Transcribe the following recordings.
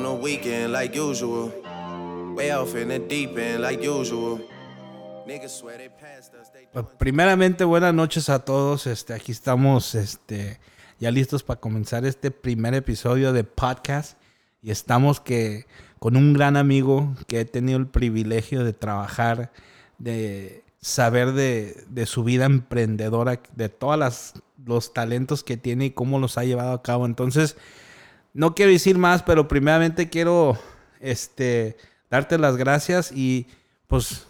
on a weekend like usual. Way off in the deep end like usual. Pues, Primeramente, buenas noches a todos. Este, aquí estamos este, ya listos para comenzar este primer episodio de podcast. Y estamos que, con un gran amigo que he tenido el privilegio de trabajar, de saber de, de su vida emprendedora, de todos los talentos que tiene y cómo los ha llevado a cabo. Entonces, no quiero decir más, pero primeramente quiero este, darte las gracias y pues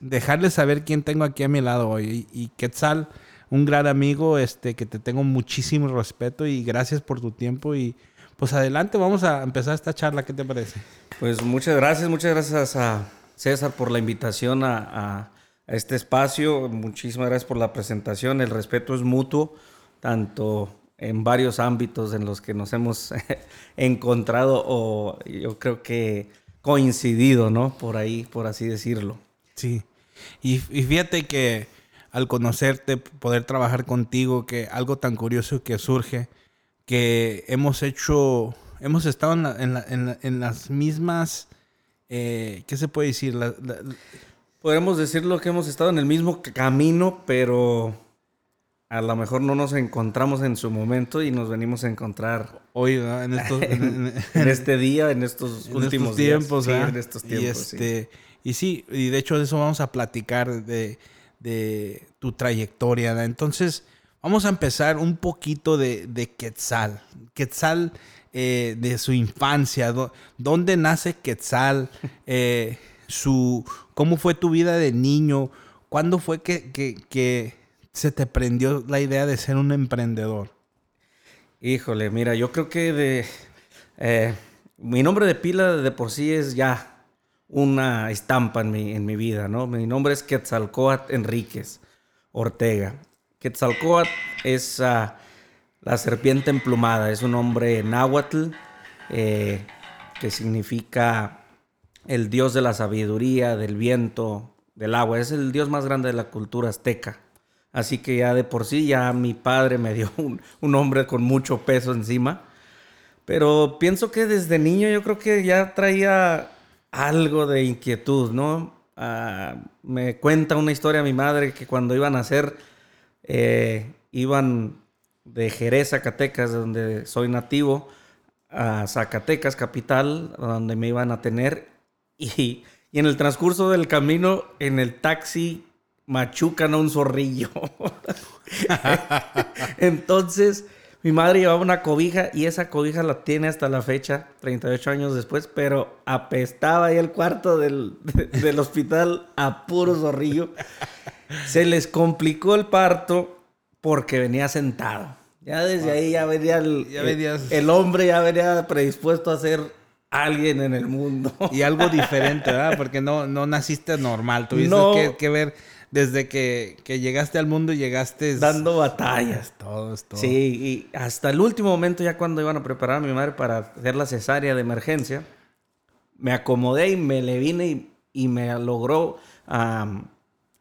dejarles saber quién tengo aquí a mi lado hoy. Y, Quetzal, un gran amigo este, que te tengo muchísimo respeto y gracias por tu tiempo. Y pues adelante, vamos a empezar esta charla. ¿Qué te parece? Pues muchas gracias, muchas gracias a César por la invitación a, a- a este espacio. Muchísimas gracias por la presentación. El respeto es mutuo, tanto en varios ámbitos en los que nos hemos encontrado o yo creo que coincidido, ¿no? Por ahí, por así decirlo. Sí. Y, y fíjate que al conocerte, poder trabajar contigo, que algo tan curioso que surge, que hemos hecho, hemos estado en, la- en la- en la- en las mismas, eh, ¿qué se puede decir? Podemos decirlo que hemos estado en el mismo camino, pero a lo mejor no nos encontramos en su momento y nos venimos a encontrar hoy, en estos, en- en- en este día, en estos últimos estos tiempos, días. Sí, ¿verdad? en estos tiempos, y sí. este y sí y de hecho de eso vamos a platicar de, de tu trayectoria ¿verdad? entonces vamos a empezar un poquito de, de Quetzal Quetzal eh, de su infancia dó- dónde nace Quetzal Eh, su cómo fue tu vida de niño cuándo fue que, que, que se te prendió la idea de ser un emprendedor Híjole, mira, yo creo que de eh, mi nombre de pila de por sí es ya una estampa en mi, en mi vida, ¿no? Mi nombre es Quetzalcoatl Enríquez Ortega. Quetzalcoatl es ah, la serpiente emplumada, es un nombre náhuatl eh, que significa el dios de la sabiduría, del viento, del agua. Es el dios más grande de la cultura azteca. Así que ya de por sí ya mi padre me dio un, un nombre con mucho peso encima. Pero pienso que desde niño yo creo que ya traía algo de inquietud, ¿no? Ah, me cuenta una historia mi madre que cuando iban a hacer, eh, iban de Jerez, Zacatecas, de donde soy nativo, a Zacatecas, capital, donde me iban a tener. Y, y en el transcurso del camino, en el taxi, machucan a un zorrillo. Entonces, mi madre llevaba una cobija y esa cobija la tiene hasta la fecha, 38 años después, pero apestaba ahí el cuarto del, del hospital a puro zorrillo. Se les complicó el parto porque venía sentado. Ya desde ahí ya venía el, Ya venías- el hombre ya venía predispuesto a ser alguien en el mundo. y algo diferente, ¿verdad? Porque no, no naciste normal, tuviste No. que, que ver desde que, que llegaste al mundo, llegaste Dando batallas. todo esto. Sí, y hasta el último momento, ya cuando iban a preparar a mi madre para hacer la cesárea de emergencia, me acomodé y me le vine y, y me logró,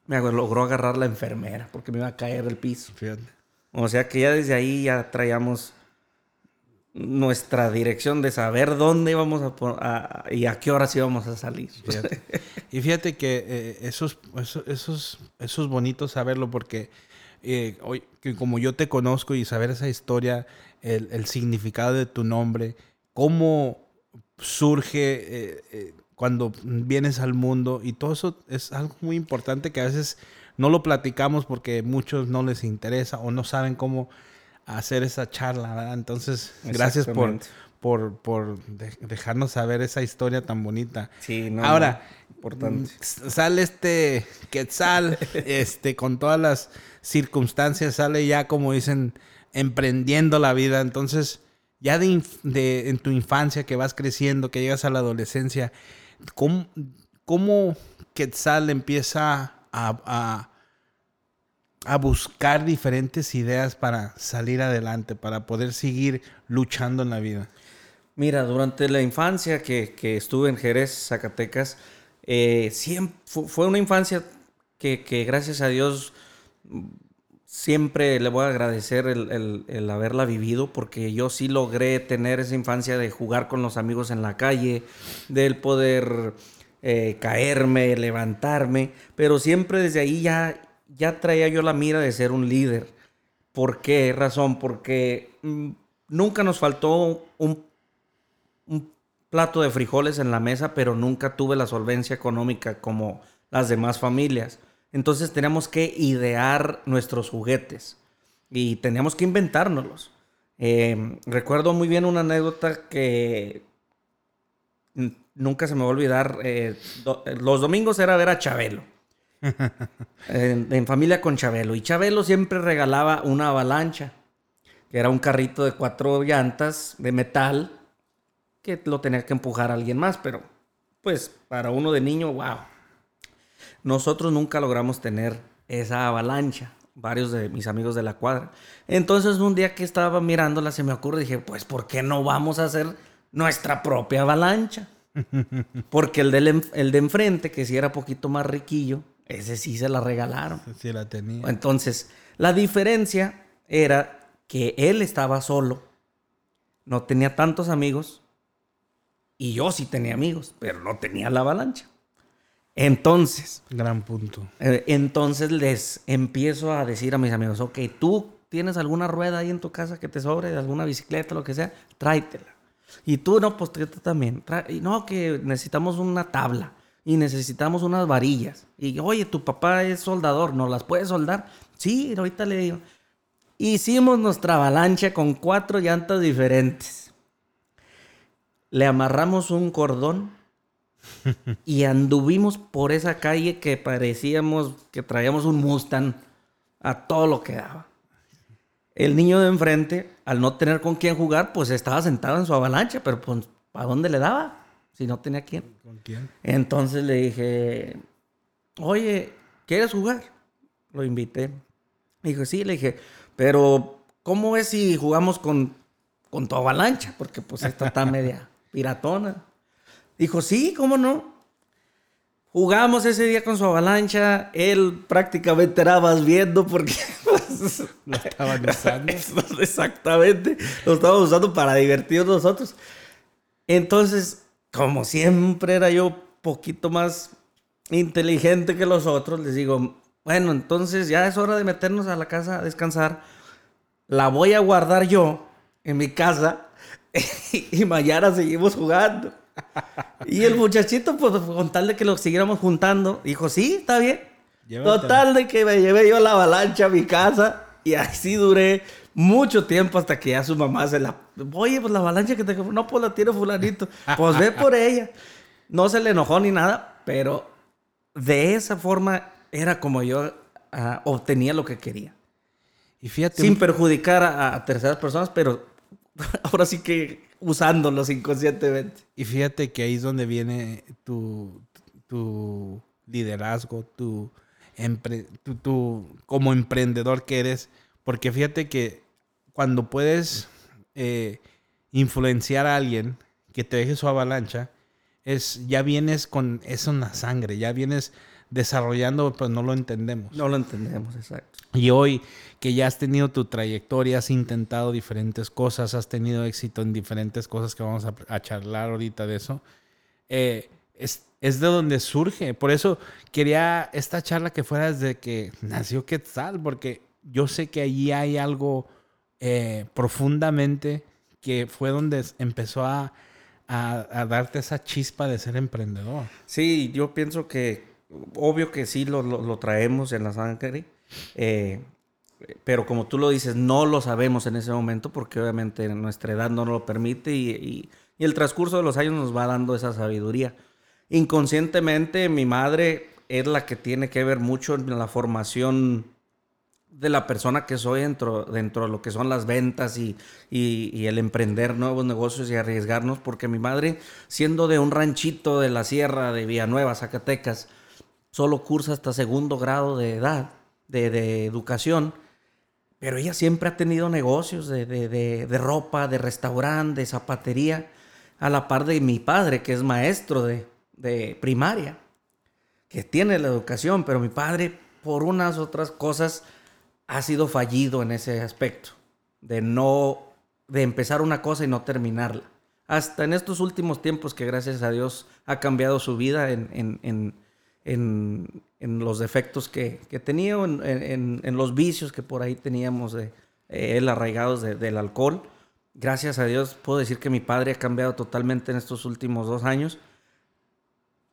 me logró agarrar la enfermera porque me iba a caer del piso. Fíjate. O sea que ya desde ahí ya traíamos nuestra dirección de saber dónde íbamos a, y a qué horas íbamos a salir. Fíjate. Y fíjate que eh, eso, es, eso, eso es- eso es bonito saberlo porque eh, hoy, que como yo te conozco y saber esa historia, el, el significado de tu nombre, cómo surge eh, eh, cuando vienes al mundo y todo eso es algo muy importante que a veces no lo platicamos porque muchos no les interesa o no saben cómo hacer esa charla, ¿verdad? Entonces, gracias por, por, por de- dejarnos saber esa historia tan bonita. Sí, no, Ahora, no, importante. sale este Quetzal, este, con todas las circunstancias, sale ya, como dicen, emprendiendo la vida. Entonces, ya de, de- en tu infancia, que vas creciendo, que llegas a la adolescencia, ¿cómo, cómo Quetzal empieza a, a- a buscar diferentes ideas para salir adelante, para poder seguir luchando en la vida? Mira, durante la infancia que, que estuve en Jerez, Zacatecas, eh, siem- fu- fue una infancia que, que gracias a Dios siempre le voy a agradecer el, el- el haberla vivido porque yo sí logré tener esa infancia de jugar con los amigos en la calle, del poder eh, caerme, levantarme, pero siempre desde ahí ya, ya traía yo la mira de ser un líder. ¿Por qué razón? Porque mm, nunca nos faltó un, plato de frijoles en la mesa, pero nunca tuve la solvencia económica como las demás familias. Entonces teníamos que idear nuestros juguetes y teníamos que inventárnoslos. Eh, recuerdo muy bien una anécdota que nunca se me va a olvidar. eh, do- los domingos era ver a Chabelo. En, en familia con Chabelo. Y Chabelo siempre regalaba una avalancha, que era un carrito de cuatro llantas de metal que lo tenía que empujar alguien más, pero pues para uno de niño, wow. Nosotros nunca logramos tener esa avalancha, varios de mis amigos de la cuadra. Entonces un día que estaba mirándola se me ocurre, dije, pues ¿por qué no vamos a hacer nuestra propia avalancha? Porque el, del el de enfrente, que sí era poquito más riquillo, ese sí se la regalaron. Sí la tenía. Entonces, la diferencia era que él estaba solo, no tenía tantos amigos, y yo sí tenía amigos, pero no tenía la avalancha. Entonces, Gran punto. eh, entonces les empiezo a decir a mis amigos, ok, tú tienes alguna rueda ahí en tu casa que te sobre, alguna bicicleta, lo que sea, tráetela. Y tú, no, pues tú también. Tra- y no, que necesitamos una tabla y necesitamos unas varillas. Y oye, tu papá es soldador, ¿nos las puedes soldar? Sí, ahorita le digo. Hicimos nuestra avalancha con cuatro llantas diferentes. Le amarramos un cordón y anduvimos por esa calle que parecíamos que traíamos un Mustang a todo lo que daba. El niño de enfrente, al no tener con quién jugar, pues estaba sentado en su avalancha, pero pues, ¿a dónde le daba? Si no tenía quién. ¿Con quién? Entonces le dije, oye, ¿quieres jugar? Lo invité. Dijo, sí, le dije, pero ¿cómo es si jugamos con, con tu avalancha? Porque pues esta está media piratona. Dijo, sí, ¿cómo no? Jugamos ese día con su avalancha. Él prácticamente era más viendo porque... pues, Lo estaban usando. Exactamente. Lo estábamos usando para divertirnos nosotros. Entonces, como siempre era yo poquito más inteligente que los otros, les digo, bueno, entonces ya es hora de meternos a la casa a descansar. La voy a guardar yo en mi casa y mañana seguimos jugando. Y el muchachito, pues con tal de que lo siguiéramos juntando, dijo, sí, está bien. Llévatela. Total de que me llevé yo la avalancha a mi casa y así duré mucho tiempo hasta que ya su mamá se la... Oye, pues la avalancha que te... No, pues la tiene fulanito. Pues ve por ella. No se le enojó ni nada, pero de esa forma era como yo ah, obtenía lo que quería. Y fíjate, Sin perjudicar a, a terceras personas, pero ahora sí que usándolos inconscientemente. y fíjate que ahí es donde viene tu, tu liderazgo, tu, empre- tu- tu- como emprendedor que eres. Porque fíjate que cuando puedes eh, influenciar a alguien que te deje su avalancha, es, ya vienes con eso en la sangre, ya vienes desarrollando, pues no lo entendemos. No lo entendemos, exacto. Y hoy que ya has tenido tu trayectoria, has intentado diferentes cosas, has tenido éxito en diferentes cosas que vamos a, a charlar ahorita de eso, eh, es, es de donde surge. Por eso quería esta charla que fuera desde que nació Quetzal, porque yo sé que allí hay algo eh, profundamente que fue donde empezó a, darte esa chispa de ser emprendedor. Sí, yo pienso que, obvio que sí lo, lo- traemos en la sangre, eh, pero como tú lo dices, no lo sabemos en ese momento porque obviamente nuestra edad no lo permite y, y- y el transcurso de los años nos va dando esa sabiduría. Inconscientemente mi madre es la que tiene que ver mucho en la formación de la persona que soy dentro, dentro de lo que son las ventas y, y- el emprender nuevos negocios y arriesgarnos, porque mi madre, siendo de un ranchito de la sierra de Villanueva, Zacatecas, solo cursa hasta segundo grado de edad, de, educación, pero ella siempre ha tenido negocios de, de- de- de ropa, de restaurante, de zapatería, a la par de mi padre, que es maestro de, de primaria, que tiene la educación, pero mi padre, por unas otras cosas, ha sido fallido en ese aspecto, de no, de empezar una cosa y no terminarla. Hasta en estos últimos tiempos que gracias a Dios ha cambiado su vida en, en, en, en los defectos que, que tenía, en, los vicios que por ahí teníamos de eh, él arraigados del alcohol. Gracias a Dios puedo decir que mi padre ha cambiado totalmente en estos últimos dos años.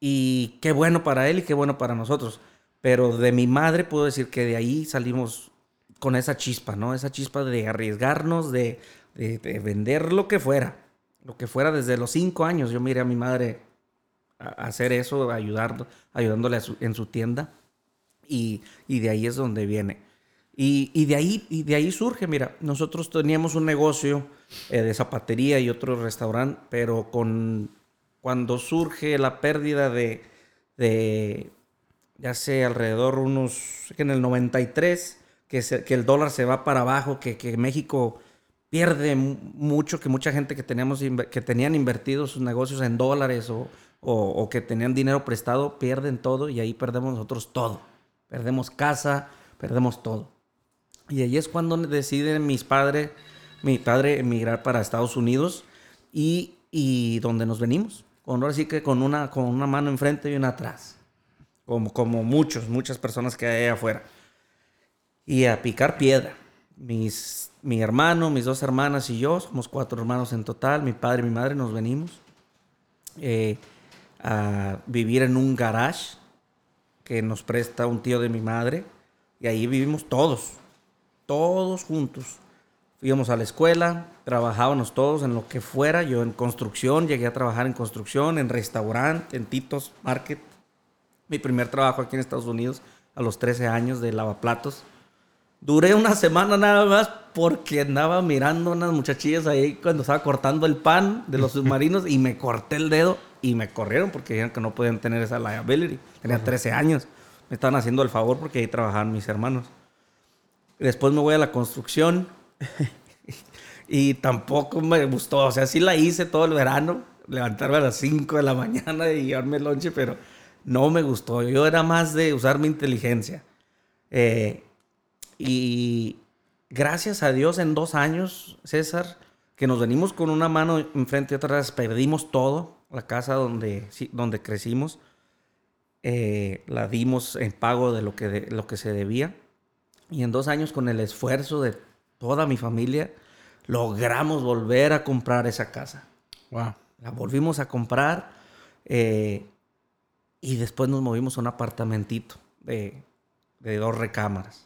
Y qué bueno para él y qué bueno para nosotros. Pero de mi madre puedo decir que de ahí salimos con esa chispa, ¿no? Esa chispa de arriesgarnos, de, de, vender lo que fuera. Lo que fuera desde los cinco años. Yo miré a mi madre hacer eso, ayudar, ayudándole en su tienda. Y, y, de ahí es donde viene. Y, y, de ahí, y de ahí surge, mira, nosotros teníamos un negocio eh, de zapatería y otro restaurante, pero con cuando surge la pérdida de, de ya sé, alrededor unos, en el 93, que, el dólar se va para abajo, que, que México pierde mucho, que mucha gente que, teníamos, que tenían invertido sus negocios en dólares o, o, que tenían dinero prestado, pierden todo y ahí perdemos nosotros todo. Perdemos casa, perdemos todo. Y ahí es cuando deciden mis padres, mi padre emigrar para Estados Unidos y, y donde nos venimos. Con, ahora sí que con una, con una mano enfrente y una atrás. Como, como muchos, muchas personas que hay afuera. Y a picar piedra. Mis, mi hermano, mis dos hermanas y yo, somos cuatro hermanos en total, mi padre y mi madre nos venimos. Eh, a vivir en un garage que nos presta un tío de mi madre. Y ahí vivimos todos, todos juntos. Íbamos a la escuela, trabajábamos todos en lo que fuera. Yo en construcción, llegué a trabajar en construcción, en restaurante, en Titos Market. Mi primer trabajo aquí en Estados Unidos a los 13 años de lavaplatos. Duré una semana nada más porque andaba mirando unas muchachillas ahí cuando estaba cortando el pan de los submarinos y me corté el dedo y me corrieron porque dijeron que no podían tener esa liability. Tenía 13 años. Me estaban haciendo el favor porque ahí trabajaban mis hermanos. Después me voy a la construcción y tampoco me gustó. O sea, sí la hice todo el verano, levantarme a las 5 de la mañana y llevarme el lonche, pero no me gustó. Yo era más de usar mi inteligencia. Eh, y gracias a Dios en dos años, César, que nos venimos con una mano enfrente y otra perdimos todo la casa donde, donde crecimos, eh, la dimos en pago de lo que, lo que se debía. Y en dos años, con el esfuerzo de toda mi familia, logramos volver a comprar esa casa. Wow. La volvimos a comprar eh, y después nos movimos a un apartamentito de, de, dos recámaras.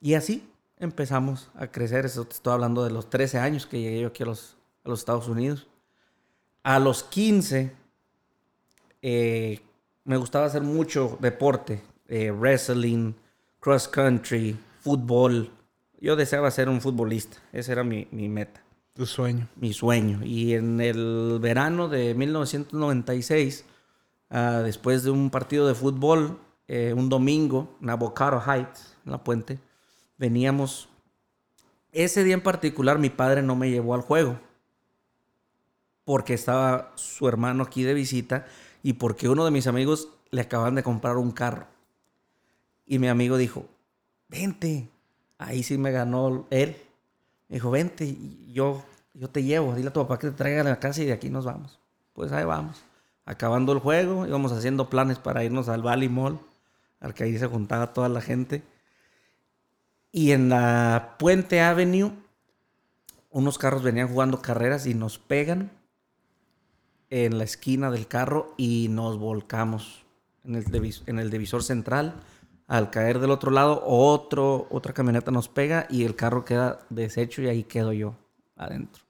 Y así empezamos a crecer. Eso te estoy hablando de los 13 años que llegué yo aquí a los, a los Estados Unidos. A los 15 eh, me gustaba hacer mucho deporte, eh, wrestling, cross country, fútbol. Yo deseaba ser un futbolista, ese era mi, meta. Tu sueño. Mi sueño. Y en el verano de 1996, ah, después de un partido de fútbol, eh, un domingo, en Avocado Heights, en la puente, veníamos. Ese día en particular mi padre no me llevó al juego porque estaba su hermano aquí de visita y porque uno de mis amigos le acaban de comprar un carro. Y mi amigo dijo, vente. Ahí sí me ganó él. Me dijo, vente, yo, yo te llevo. Dile a tu papá que te traiga a la casa y de aquí nos vamos. Pues ahí vamos. Acabando el juego, íbamos haciendo planes para irnos al Valley Mall, al que ahí se juntaba toda la gente. Y en la Puente Avenue, unos carros venían jugando carreras y nos pegan en la esquina del carro y nos volcamos en el, el divisor central. Al caer del otro lado, otro, otra camioneta nos pega y el carro queda deshecho y ahí quedo yo adentro.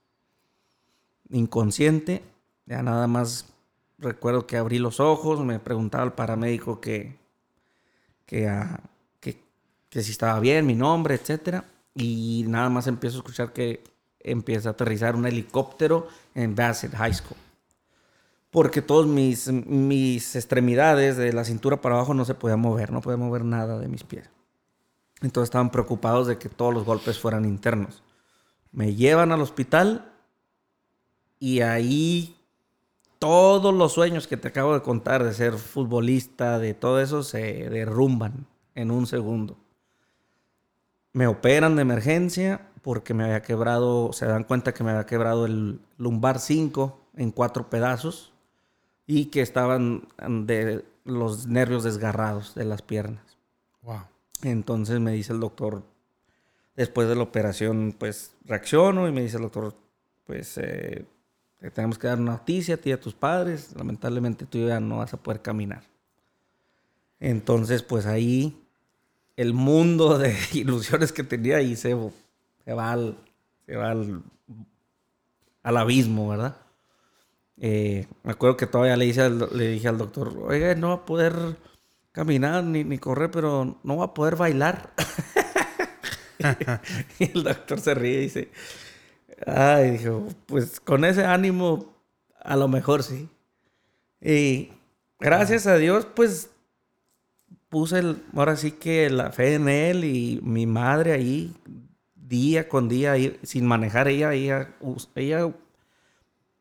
Inconsciente, ya nada más recuerdo que abrí los ojos, me preguntaba al paramédico que, que, ah, que, si estaba bien, mi nombre, etc. Y nada más empiezo a escuchar que empieza a aterrizar un helicóptero en Bassett High School porque todos mis, mis extremidades de la cintura para abajo no se podían mover, no podía mover nada de mis pies. Entonces estaban preocupados de que todos los golpes fueran internos. Me llevan al hospital y ahí todos los sueños que te acabo de contar de ser futbolista, de todo eso, se derrumban en un segundo. Me operan de emergencia porque me había quebrado, se dan cuenta que me había quebrado el lumbar 5 en cuatro pedazos y que estaban de los nervios desgarrados de las piernas. Wow. Entonces me dice el doctor, después de la operación, pues reacciono y me dice el doctor, pues eh, te tenemos que dar una noticia a ti y a tus padres. Lamentablemente tú ya no vas a poder caminar. Entonces, pues ahí el mundo de ilusiones que tenía ahí se, se va, al, se va al, al abismo, ¿verdad? Eh, me acuerdo que todavía le, dije al, le dije al doctor, oiga, no va a poder caminar ni, ni correr, pero no va a poder bailar. y el doctor se ríe y dice, ay, dijo, pues con ese ánimo, a lo mejor sí. Y gracias a Dios, pues puse el, ahora sí que la fe en él y mi madre ahí, día con día, ahí, sin manejar ella, ella, ella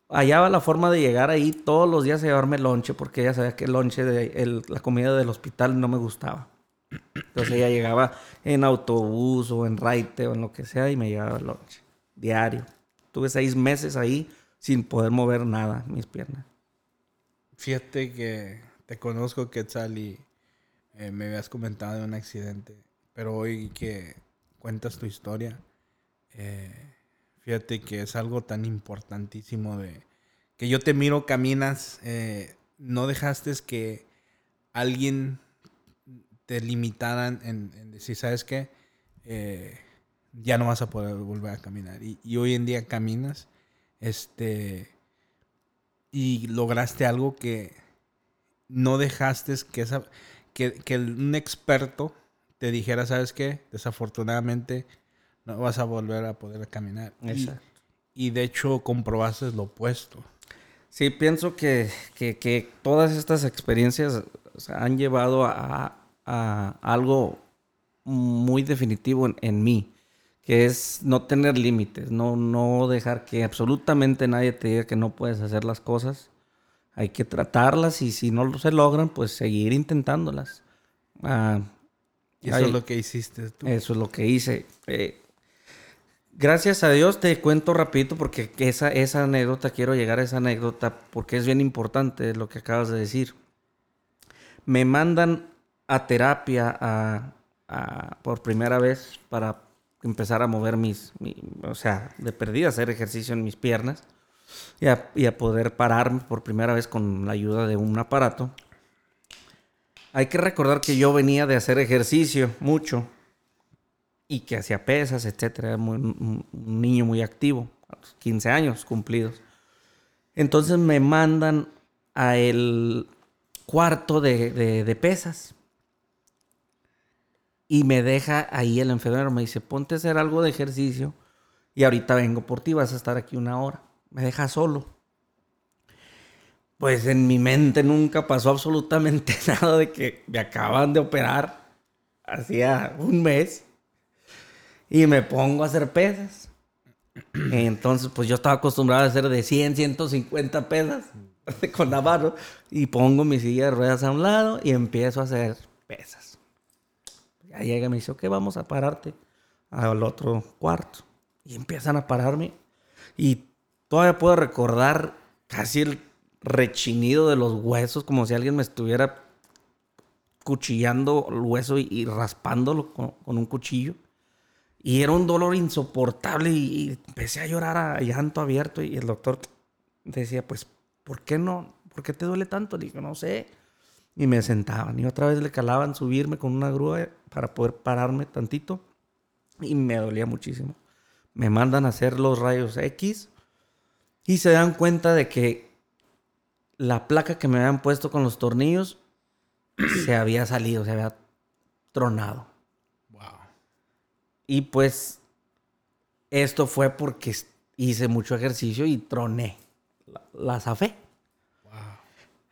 hallaba la forma de llegar ahí todos los días a llevarme lonche, porque ella sabía que el lonche, de el, la comida del hospital no me gustaba. Entonces ella llegaba en autobús o en raite o en lo que sea y me llevaba el lonche, diario. Tuve seis meses ahí sin poder mover nada, mis piernas. Fíjate que te conozco, Quetzal, y eh, me habías comentado de un accidente, pero hoy que cuentas tu historia, eh, fíjate que es algo tan importantísimo de que yo te miro, caminas, eh, no dejaste que alguien te limitaran en, en decir, ¿sabes qué? Ya no vas a poder volver a caminar. Y, y, hoy en día caminas, este, y lograste algo que no dejaste que, esa, que, que un experto te dijera, ¿sabes qué? Desafortunadamente no vas a volver a poder caminar. Exacto. Y, y de hecho comprobaste lo opuesto. Sí, pienso que, que, que todas estas experiencias o sea, han llevado a, a, algo muy definitivo en, en, mí, que es no tener límites, no, no dejar que absolutamente nadie te diga que no puedes hacer las cosas. Hay que tratarlas y si no se logran, pues seguir intentándolas. Y eso es lo que hiciste tú. Eso es lo que hice. Eh, gracias a Dios te cuento rapidito porque esa, esa anécdota, quiero llegar a esa anécdota porque es bien importante lo que acabas de decir. Me mandan a terapia a, a, por primera vez para empezar a mover mis, mi, o sea, de perdida, hacer ejercicio en mis piernas y a, poder pararme por primera vez con la ayuda de un aparato. Hay que recordar que yo venía de hacer ejercicio mucho y que hacía pesas, etcétera. Era muy, un niño muy activo, a los 15 años cumplidos. Entonces me mandan a el cuarto de, de, de pesas y me deja ahí el enfermero. Me dice, ponte a hacer algo de ejercicio y ahorita vengo por ti, vas a estar aquí una hora. Me deja solo. Pues en mi mente nunca pasó absolutamente nada de que me acaban de operar hacía un mes y me pongo a hacer pesas. Entonces, pues yo estaba acostumbrado a hacer de 100, 150 pesas con la mano y pongo mi silla de ruedas a un lado y empiezo a hacer pesas. Ya llega y me dice, ok, vamos a pararte al otro cuarto. Y empiezan a pararme. Y todavía puedo recordar casi el rechinido de los huesos, como si alguien me estuviera cuchillando el hueso y, raspándolo con, un cuchillo. Y era un dolor insoportable y, y, empecé a llorar a llanto abierto y el doctor decía, pues, ¿por qué no? ¿Por qué te duele tanto? Le no sé. Y me sentaban y otra vez le calaban subirme con una grúa para poder pararme tantito y me dolía muchísimo. Me mandan a hacer los rayos X y se dan cuenta de que la placa que me habían puesto con los tornillos se había salido, se había tronado. Wow. Y pues esto fue porque hice mucho ejercicio y troné. La, la zafé. Wow.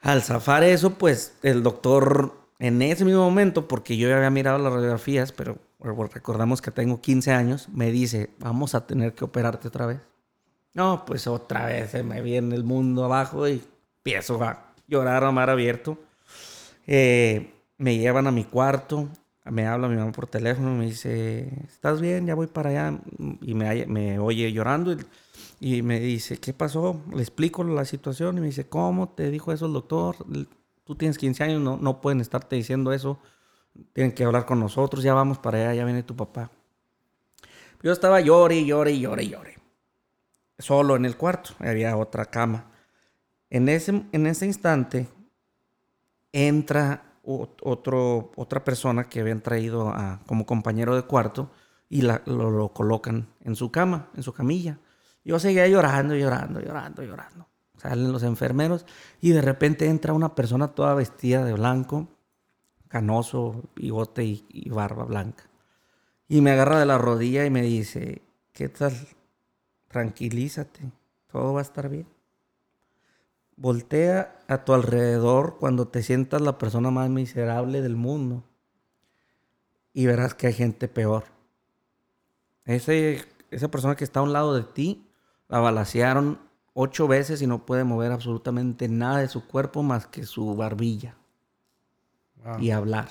Al zafar eso, pues el doctor en ese mismo momento, porque yo ya había mirado las radiografías, pero recordamos que tengo 15 años, me dice, vamos a tener que operarte otra vez. No, pues otra vez se me viene el mundo abajo y empiezo a llorar a mar abierto. Eh, me llevan a mi cuarto, me habla mi mamá por teléfono me dice, ¿estás bien? Ya voy para allá. Y me, oye llorando y, y, me dice, ¿qué pasó? Le explico la situación y me dice, ¿cómo te dijo eso el doctor? Tú tienes 15 años, no, no pueden estarte diciendo eso. Tienen que hablar con nosotros, ya vamos para allá, ya viene tu papá. Yo estaba llore, llore, llore, llore. Solo en el cuarto, había otra cama. En ese, en ese instante entra otro, otra persona que habían traído como compañero de cuarto y la, lo, colocan en su cama, en su camilla. Yo seguía llorando, llorando, llorando, llorando. Salen los enfermeros y de repente entra una persona toda vestida de blanco, canoso, bigote y, y barba blanca. Y me agarra de la rodilla y me dice, ¿qué tal? Tranquilízate, todo va a estar bien. Voltea a tu alrededor cuando te sientas la persona más miserable del mundo y verás que hay gente peor. Ese, esa persona que está a un lado de ti la balacearon ocho veces y no puede mover absolutamente nada de su cuerpo más que su barbilla y hablar.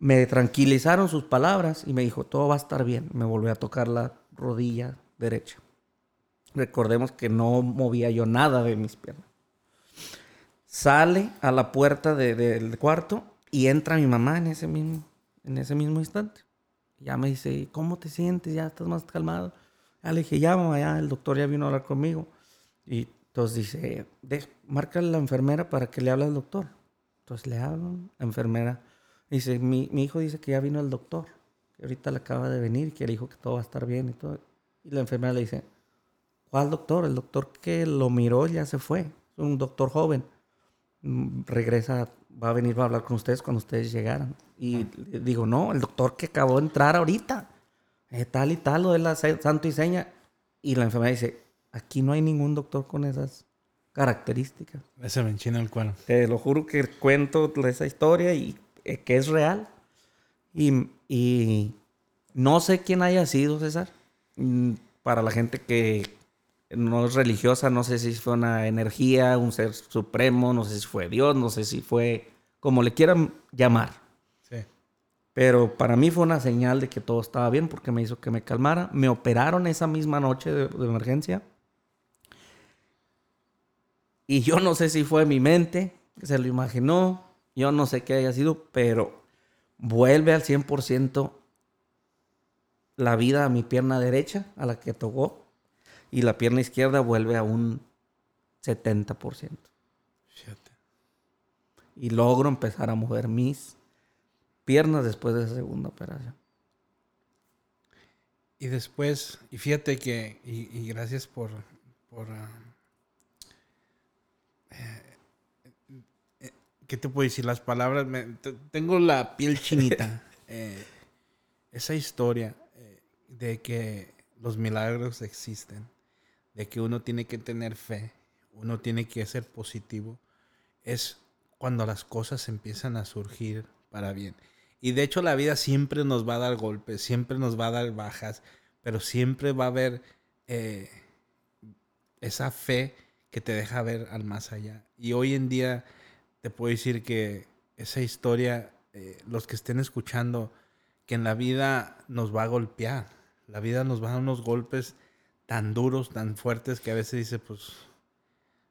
Me tranquilizaron sus palabras y me dijo, todo va a estar bien. Me volvió a tocar la rodilla derecha. Recordemos que no movía yo nada de mis piernas. Sale a la puerta del cuarto y entra mi mamá en ese mismo, en ese mismo instante. Ya me dice, ¿cómo te sientes? Ya estás más calmado. Ya le dije, ya, el doctor ya vino a hablar conmigo. Y entonces dice, de, marca a la enfermera para que le hable al doctor. Entonces le hablo, la enfermera dice, mi, hijo dice que ya vino el doctor, ahorita le acaba de venir, que le dijo que todo va a estar bien y todo. Y la enfermera le dice, ¿Cuál doctor? El doctor que lo miró ya se fue. Es un doctor joven. Mm, regresa, va a venir a hablar con ustedes cuando ustedes llegaran. Y digo, no, el doctor que acabó de entrar ahorita. Eh, tal y tal, lo de la santo y seña. Y la enfermera dice, aquí no hay ningún doctor con esas características. Ese me enchina el cuero. Te lo juro que cuento esa historia y eh, que es real. Y, y no sé quién haya sido, César. Mm, para la gente que no es religiosa, no sé si fue una energía, un ser supremo, no sé si fue Dios, no sé si fue como le quieran llamar. Sí. Pero para mí fue una señal de que todo estaba bien porque me hizo que me calmara. Me operaron esa misma noche de, emergencia. Y yo no sé si fue mi mente que se lo imaginó, yo no sé qué haya sido, pero vuelve al 100% la vida a mi pierna derecha, a la que tocó y la pierna izquierda vuelve a un 70%. Y logro empezar a mover mis piernas después de esa segunda operación. Y después, y fíjate que, y, gracias por, por ah, eh, ¿qué te puedo decir? Las palabras, tengo la piel chinita. Eh, esa historia de que los milagros existen de que uno tiene que tener fe, uno tiene que ser positivo, es cuando las cosas empiezan a surgir para bien. Y de hecho la vida siempre nos va a dar golpes, siempre nos va a dar bajas, pero siempre va a haber eh, esa fe que te deja ver al más allá. Y hoy en día te puedo decir que esa historia, eh, los que estén escuchando, que en la vida nos va a golpear, la vida nos va a dar unos golpes tan duros, tan fuertes que a veces dice, pues,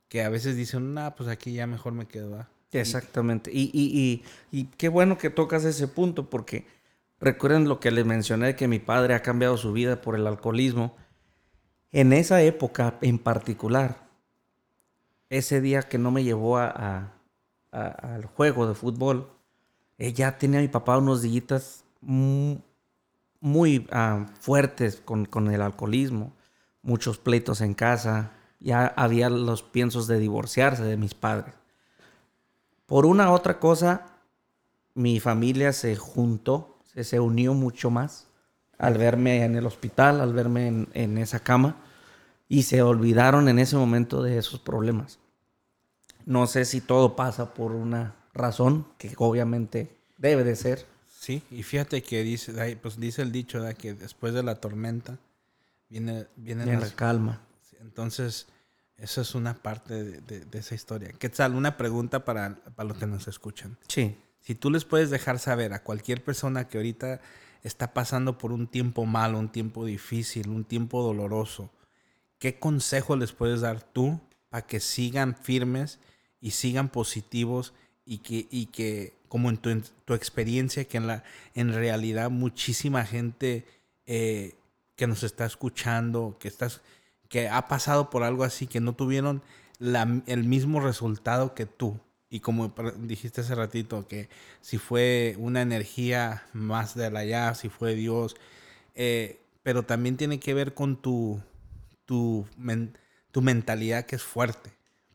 que a veces dicen, nah, pues aquí ya mejor me quedo. Exactamente. Y, y, y, y, qué bueno que tocas ese punto, porque recuerden lo que les mencioné, que mi padre ha cambiado su vida por el alcoholismo. En esa época en particular, ese día que no me llevó a, al juego de fútbol, ella tenía a mi papá unos días muy, ah, fuertes con, con el alcoholismo muchos pleitos en casa, ya había los piensos de divorciarse de mis padres. Por una u otra cosa, mi familia se juntó, se, unió mucho más al verme en el hospital, al verme en, esa cama, y se olvidaron en ese momento de esos problemas. No sé si todo pasa por una razón, que obviamente debe de ser. Sí, y fíjate que dice, pues dice el dicho de que después de la tormenta viene, viene, la calma. Entonces, eso es una parte de, esa historia. ¿Qué tal? Una pregunta para, para los que nos escuchan. Sí. si tú les puedes dejar saber a cualquier persona que ahorita está pasando por un tiempo malo, un tiempo difícil, un tiempo doloroso, ¿qué consejo les puedes dar tú para que sigan firmes y sigan positivos y que, y que como en tu, en tu experiencia, que en, la, en realidad muchísima gente eh, que nos está escuchando, que, estás, que ha pasado por algo así, que no tuvieron la, el mismo resultado que tú. Y como dijiste hace ratito, que si fue una energía más de allá, si fue Dios, eh, pero también tiene que ver con tu, tu, tu mentalidad que es fuerte,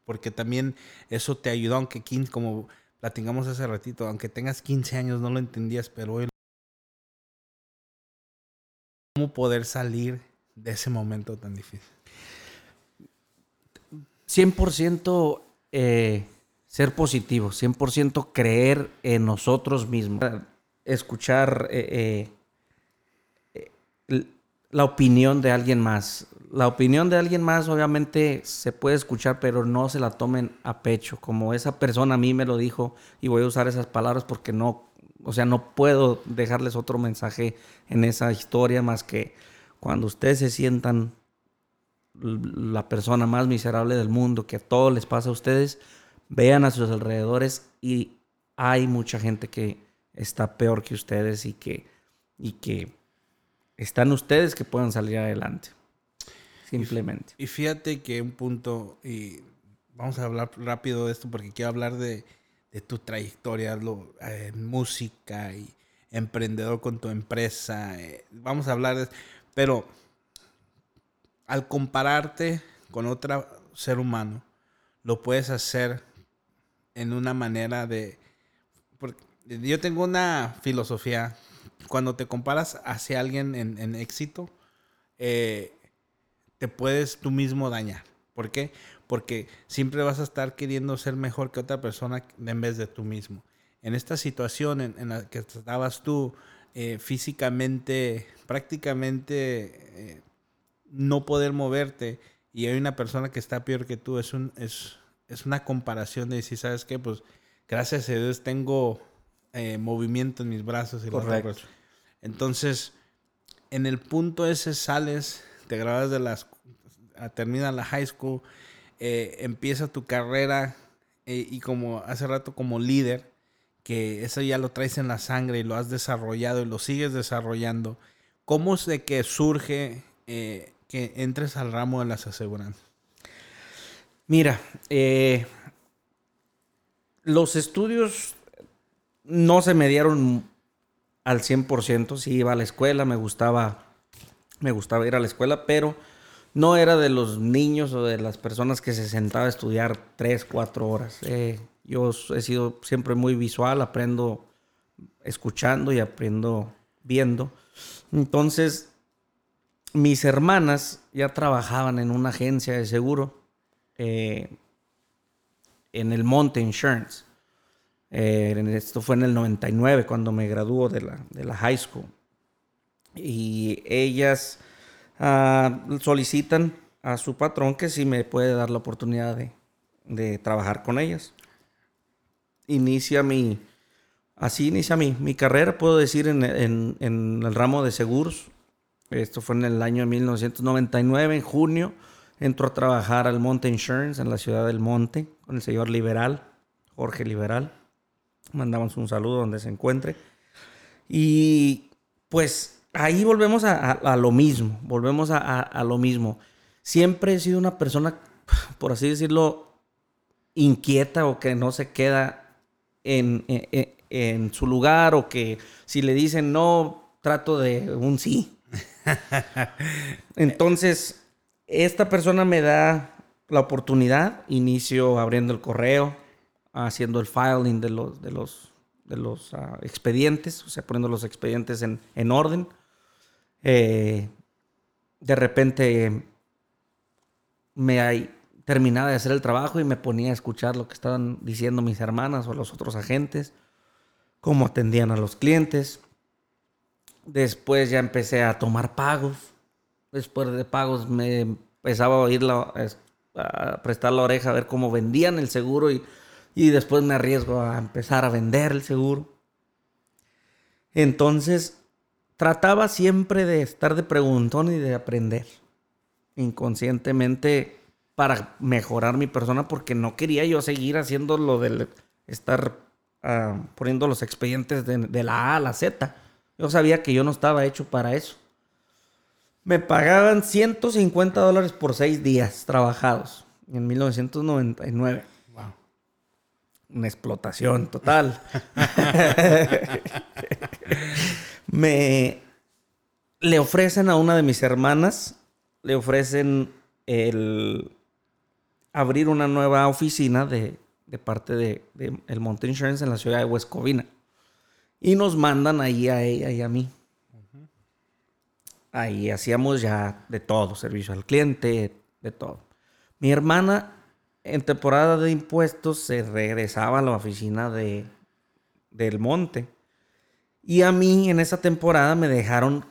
porque también eso te ayudó, aunque 15, como platicamos hace ratito, aunque tengas 15 años no lo entendías, pero hoy cómo poder salir de ese momento tan difícil. 100% eh, ser positivo, 100% creer en nosotros mismos, escuchar eh, eh, la opinión de alguien más. La opinión de alguien más obviamente se puede escuchar, pero no se la tomen a pecho, como esa persona a mí me lo dijo y voy a usar esas palabras porque no, o sea, no puedo dejarles otro mensaje en esa historia más que cuando ustedes se sientan la persona más miserable del mundo, que todo les pasa a ustedes, vean a sus alrededores y hay mucha gente que está peor que ustedes y que, y que están ustedes que puedan salir adelante. Simplemente. Y, fíjate que un punto, y vamos a hablar rápido de esto porque quiero hablar de, de tu trayectoria lo, eh, en música y emprendedor con tu empresa. Eh, vamos a hablar de... Pero al compararte con otro ser humano, lo puedes hacer en una manera de... yo tengo una filosofía cuando te comparas hacia alguien en, éxito, eh, te puedes tú mismo dañar. ¿Por qué? Porque siempre vas a estar queriendo ser mejor que otra persona en vez de tú mismo. En esta situación en, la que estabas tú eh, físicamente, prácticamente eh, no poder moverte y hay una persona que está peor que tú, es, un, es, es una comparación de decir, ¿sabes qué? Pues gracias a Dios tengo movimiento en mis brazos y Correcto. Entonces, en el punto ese sales, te grabas de las, termina la high school, eh, empieza tu carrera eh, y como hace rato como líder, que eso ya lo traes en la sangre y lo has desarrollado y lo sigues desarrollando. ¿Cómo es de que surge eh, que entres al ramo de las aseguranzas? Mira, los estudios no se me dieron al 100%. Sí iba a la escuela, me gustaba, me gustaba ir a la escuela, pero no era de los niños o de las personas que se sentaba a estudiar 3, 4 horas. Eh, yo he sido siempre muy visual, aprendo escuchando y aprendo viendo. Entonces, mis hermanas ya trabajaban en una agencia de seguro eh, en el Monte Insurance. Eh, esto fue en el 99 cuando me graduó de la, de la high school. Y ellas ah, solicitan a su patrón que si me puede dar la oportunidad de, de trabajar con ellas. Inicia mi, así inicia mi, mi carrera, puedo decir, en, en, en, el ramo de seguros. Esto fue en el año 1999, en junio. Entró a trabajar al Monte Insurance en la ciudad del Monte con el señor Liberal, Jorge Liberal. Mandamos un saludo donde se encuentre. Y pues ahí volvemos a, lo mismo, volvemos a, lo mismo. Siempre he sido una persona, por así decirlo, inquieta o que no se queda en, en su lugar o que si le dicen no, trato de un sí. Entonces, esta persona me da la oportunidad, inicio abriendo el correo, haciendo el filing de los, de los, de los uh, expedientes, o sea, poniendo los expedientes en, en orden. Eh, de repente me terminaba de hacer el trabajo y me ponía a escuchar lo que estaban diciendo mis hermanas o los otros agentes, cómo atendían a los clientes. Después ya empecé a tomar pagos. Después de pagos me empezaba a oír a prestar la oreja a ver cómo vendían el seguro y y después me arriesgo a empezar a vender el seguro. Entonces, trataba siempre de estar de preguntón y de aprender inconscientemente para mejorar mi persona porque no quería yo seguir haciendo lo de estar ah, poniendo los expedientes de, de la A a la Z. Yo sabía que yo no estaba hecho para eso. Me pagaban 150 dólares por seis días trabajados en 1999. Wow. Una explotación total. me le ofrecen a una de mis hermanas, le ofrecen el abrir una nueva oficina de, parte de, el Monte Insurance en la ciudad de West Covina. Y nos mandan ahí a ella y a mí. Ahí hacíamos ya de todo, servicio al cliente, de todo. Mi hermana en temporada de impuestos se regresaba a la oficina de, del monte. Y a mí en esa temporada me dejaron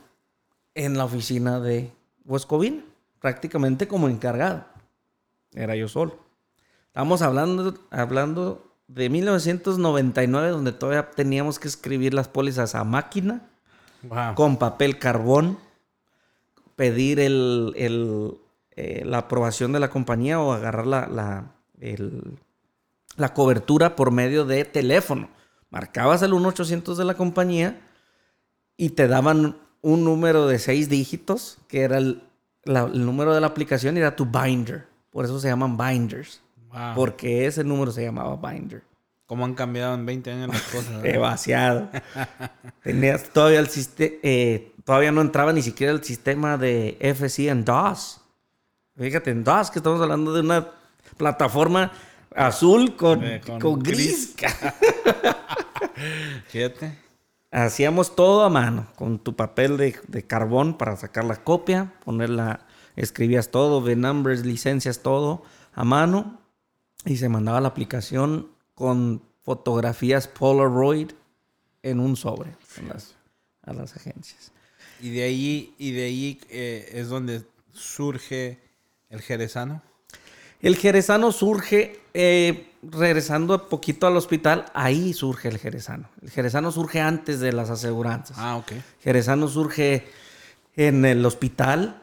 en la oficina de Huescovina, prácticamente como encargado. Era yo solo. Estamos hablando, hablando de 1999, donde todavía teníamos que escribir las pólizas a máquina, con papel carbón, pedir el, eh, la aprobación de la compañía o agarrar la, la, la cobertura por medio de teléfono. Marcabas el 1-800 de la compañía y te daban un número de seis dígitos, que era el, número de la aplicación, y era tu binder. Por eso se llaman binders. Porque ese número se llamaba binder. ¿Cómo han cambiado en 20 años las cosas? Demasiado. Tenías todavía el sistema, eh, todavía no entraba ni siquiera el sistema de FC en DOS. Fíjate, en DOS, que estamos hablando de una plataforma azul con, eh, con, gris. Fíjate. Hacíamos todo a mano, con tu papel de, carbón para sacar la copia, ponerla, escribías todo, de numbers, licencias, todo a mano y se mandaba la aplicación con fotografías Polaroid en un sobre a las agencias. Y de ahí, y de ahí eh, es donde surge el jerezano. El jerezano surge, eh, regresando un poquito al hospital, ahí surge el jerezano. El jerezano surge antes de las aseguranzas. Ah, ok. Jerezano surge en el hospital,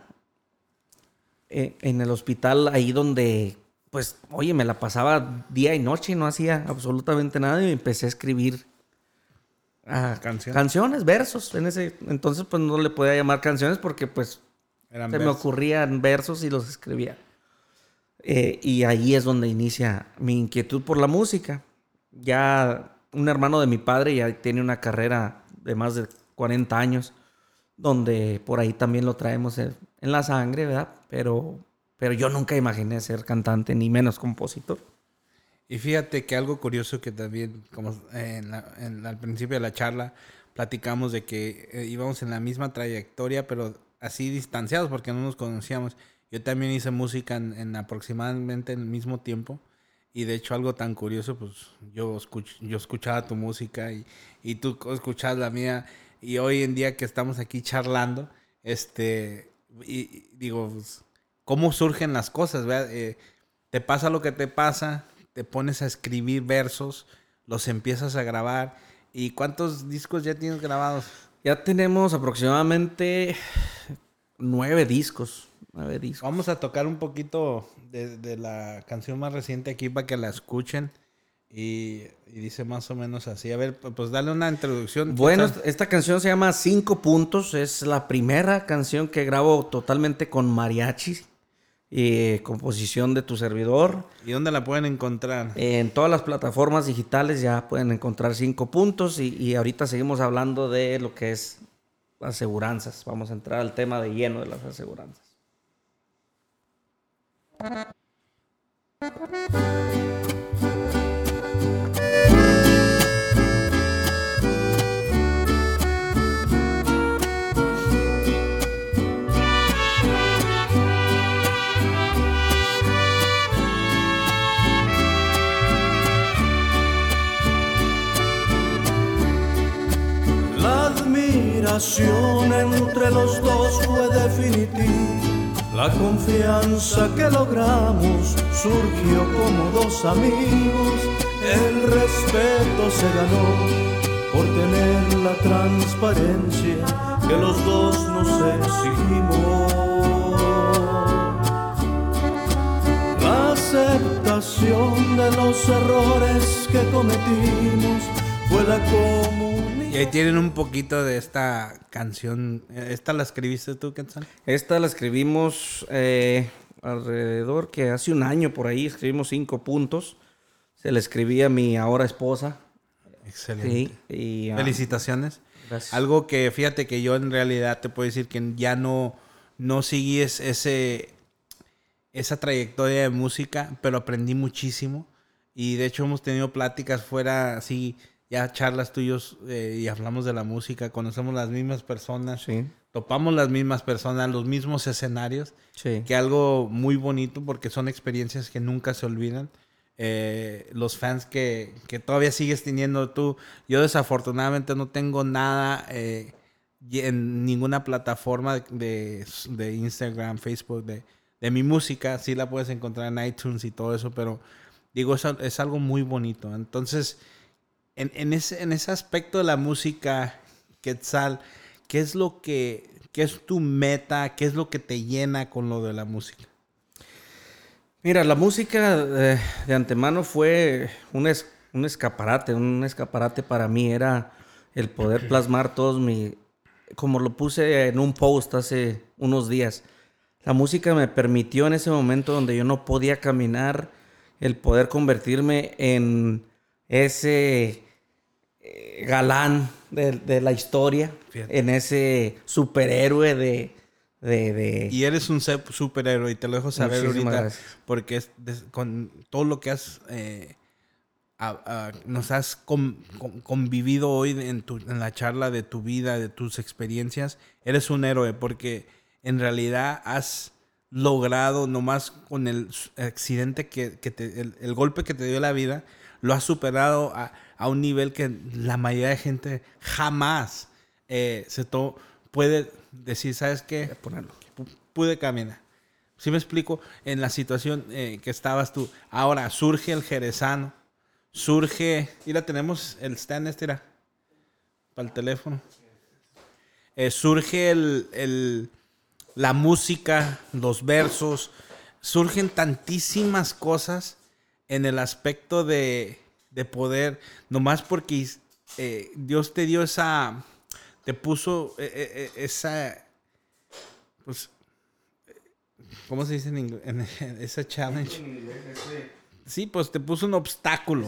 eh, en el hospital ahí donde pues, oye, me la pasaba día y noche y no hacía absolutamente nada y empecé a escribir ah, canciones, versos. En ese entonces, pues no le podía llamar canciones porque, pues, se me ocurrían versos y los escribía. Eh, y ahí es donde inicia mi inquietud por la música. Ya un hermano de mi padre ya tiene una carrera de más de 40 años, donde por ahí también lo traemos en la sangre, ¿verdad? Pero pero yo nunca imaginé ser cantante, ni menos compositor. Y fíjate que algo curioso que también, como en al principio de la charla, platicamos de que eh, íbamos en la misma trayectoria, pero así distanciados porque no nos conocíamos. Yo también hice música en, aproximadamente el mismo tiempo. Y de hecho algo tan curioso, pues yo, yo escuchaba tu música y, y tú escuchabas la mía. Y hoy en día que estamos aquí charlando, este, y, digo, pues, cómo surgen las cosas, eh, te pasa lo que te pasa, te pones a escribir versos, los empiezas a grabar. ¿Y cuántos discos ya tienes grabados? Ya tenemos aproximadamente nueve discos. Nueve discos. Vamos a tocar un poquito de, la canción más reciente aquí para que la escuchen. Y, dice más o menos así. A ver, pues dale una introducción. Bueno, esta canción se llama Cinco Puntos. Es la primera canción que grabo totalmente con mariachi y composición de tu servidor. ¿Y dónde la pueden encontrar? En todas las plataformas digitales ya pueden encontrar cinco puntos y, y ahorita seguimos hablando de lo que es aseguranzas. Vamos a entrar al tema de lleno de las aseguranzas. Entre los dos fue definitiva. La confianza que logramos surgió como dos amigos El respeto se ganó por tener la transparencia que los dos nos exigimos. La aceptación de los errores que cometimos fue la comunión. Y ahí tienen un poquito de esta canción. ¿Esta la escribiste tú, Quetzal? Esta la escribimos eh, alrededor que hace un año por ahí, escribimos cinco puntos. Se la escribí a mi ahora esposa. Excelente. Sí, y, Felicitaciones. gracias. Algo que fíjate que yo en realidad te puedo decir que ya no, no seguí es- ese, esa trayectoria de música, pero aprendí muchísimo. Y de hecho hemos tenido pláticas fuera, así, ya charlas tuyos eh, y hablamos de la música, conocemos las mismas personas, Sí, topamos las mismas personas, los mismos escenarios sí. que algo muy bonito porque son experiencias que nunca se olvidan. Eh, los fans que, que todavía sigues teniendo tú. Yo desafortunadamente no tengo nada eh, en ninguna plataforma de, de Instagram, Facebook, de, de mi música. Sí la puedes encontrar en iTunes y todo eso, pero digo, es, es algo muy bonito. Entonces, en, en ese, en ese aspecto de la música, Quetzal, ¿qué es lo que, qué es tu meta? ¿Qué es lo que te llena con lo de la música? Mira, la música eh, de antemano fue un, es- un escaparate, un escaparate para mí era el poder plasmar todos mi, como lo puse en un post hace unos días, la música me permitió en ese momento donde yo no podía caminar, el poder convertirme en ese galán de, de la historia, Fíjate. en ese superhéroe de... de, de- Y eres un superhéroe y te lo dejo saber Muchísimas ahorita gracias. porque es con todo lo que has eh, a- a- nos has con- con- convivido hoy en, tu, en la charla de tu vida, de tus experiencias, eres un héroe porque en realidad has logrado nomás con el accidente que, que te, el, el golpe que te dio la vida, lo has superado a, a un nivel que la mayoría de gente jamás eh, se to- puede decir, ¿sabes qué? ponerlo. Pu- pude caminar. Si me explico? En la situación eh, que estabas tú. Ahora surge el jerezano. Surge. Mira, tenemos el stand este, mira, Para el teléfono. Eh, surge el, el- la música, los versos. Surgen tantísimas cosas en el aspecto de, de poder. Nomás porque eh, Dios te dio esa. Te puso eh, eh, esa pues, ¿cómo se dice en inglés? En, en ese challenge. Sí, pues te puso un obstáculo.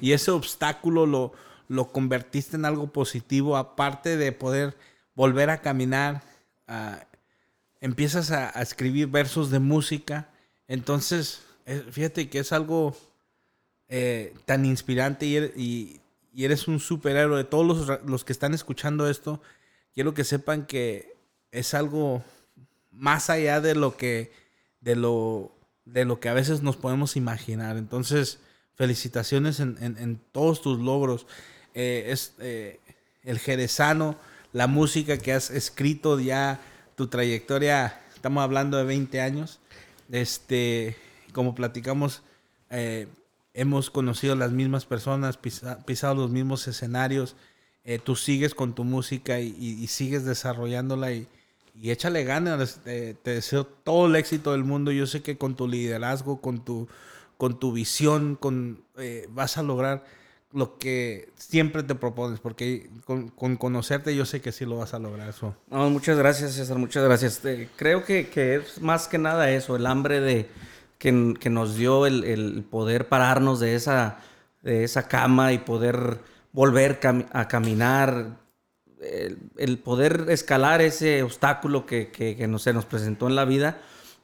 Y ese obstáculo lo, lo convertiste en algo positivo, aparte de poder volver a caminar. empiezas a, a escribir versos de música. Entonces, fíjate que es algo eh, tan inspirante y, er- y- y eres un superhéroe. De todos los, los que están escuchando esto, quiero que sepan que es algo más allá de lo que de lo de lo que a veces nos podemos imaginar. Entonces, felicitaciones en, en- en todos tus logros. Eh, es eh, el jerezano, la música que has escrito ya, tu trayectoria, estamos hablando de 20 años. Este, como platicamos, eh, hemos conocido las mismas personas, pisa- pisado los mismos escenarios. Eh, tú sigues con tu música y, sigues desarrollándola y, échale ganas. eh, te deseo todo el éxito del mundo. Yo sé que con tu liderazgo, con tu, con tu visión, con, vas a lograr lo que siempre te propones, porque con, con conocerte yo sé que sí lo vas a lograr. Eso. Muchas gracias, César, muchas gracias. Creo que es más que nada eso, el hambre de que, que nos dio el, el poder pararnos de esa, de esa cama y poder volver a caminar, el, el poder escalar ese obstáculo que, que, que nos, se nos presentó en la vida,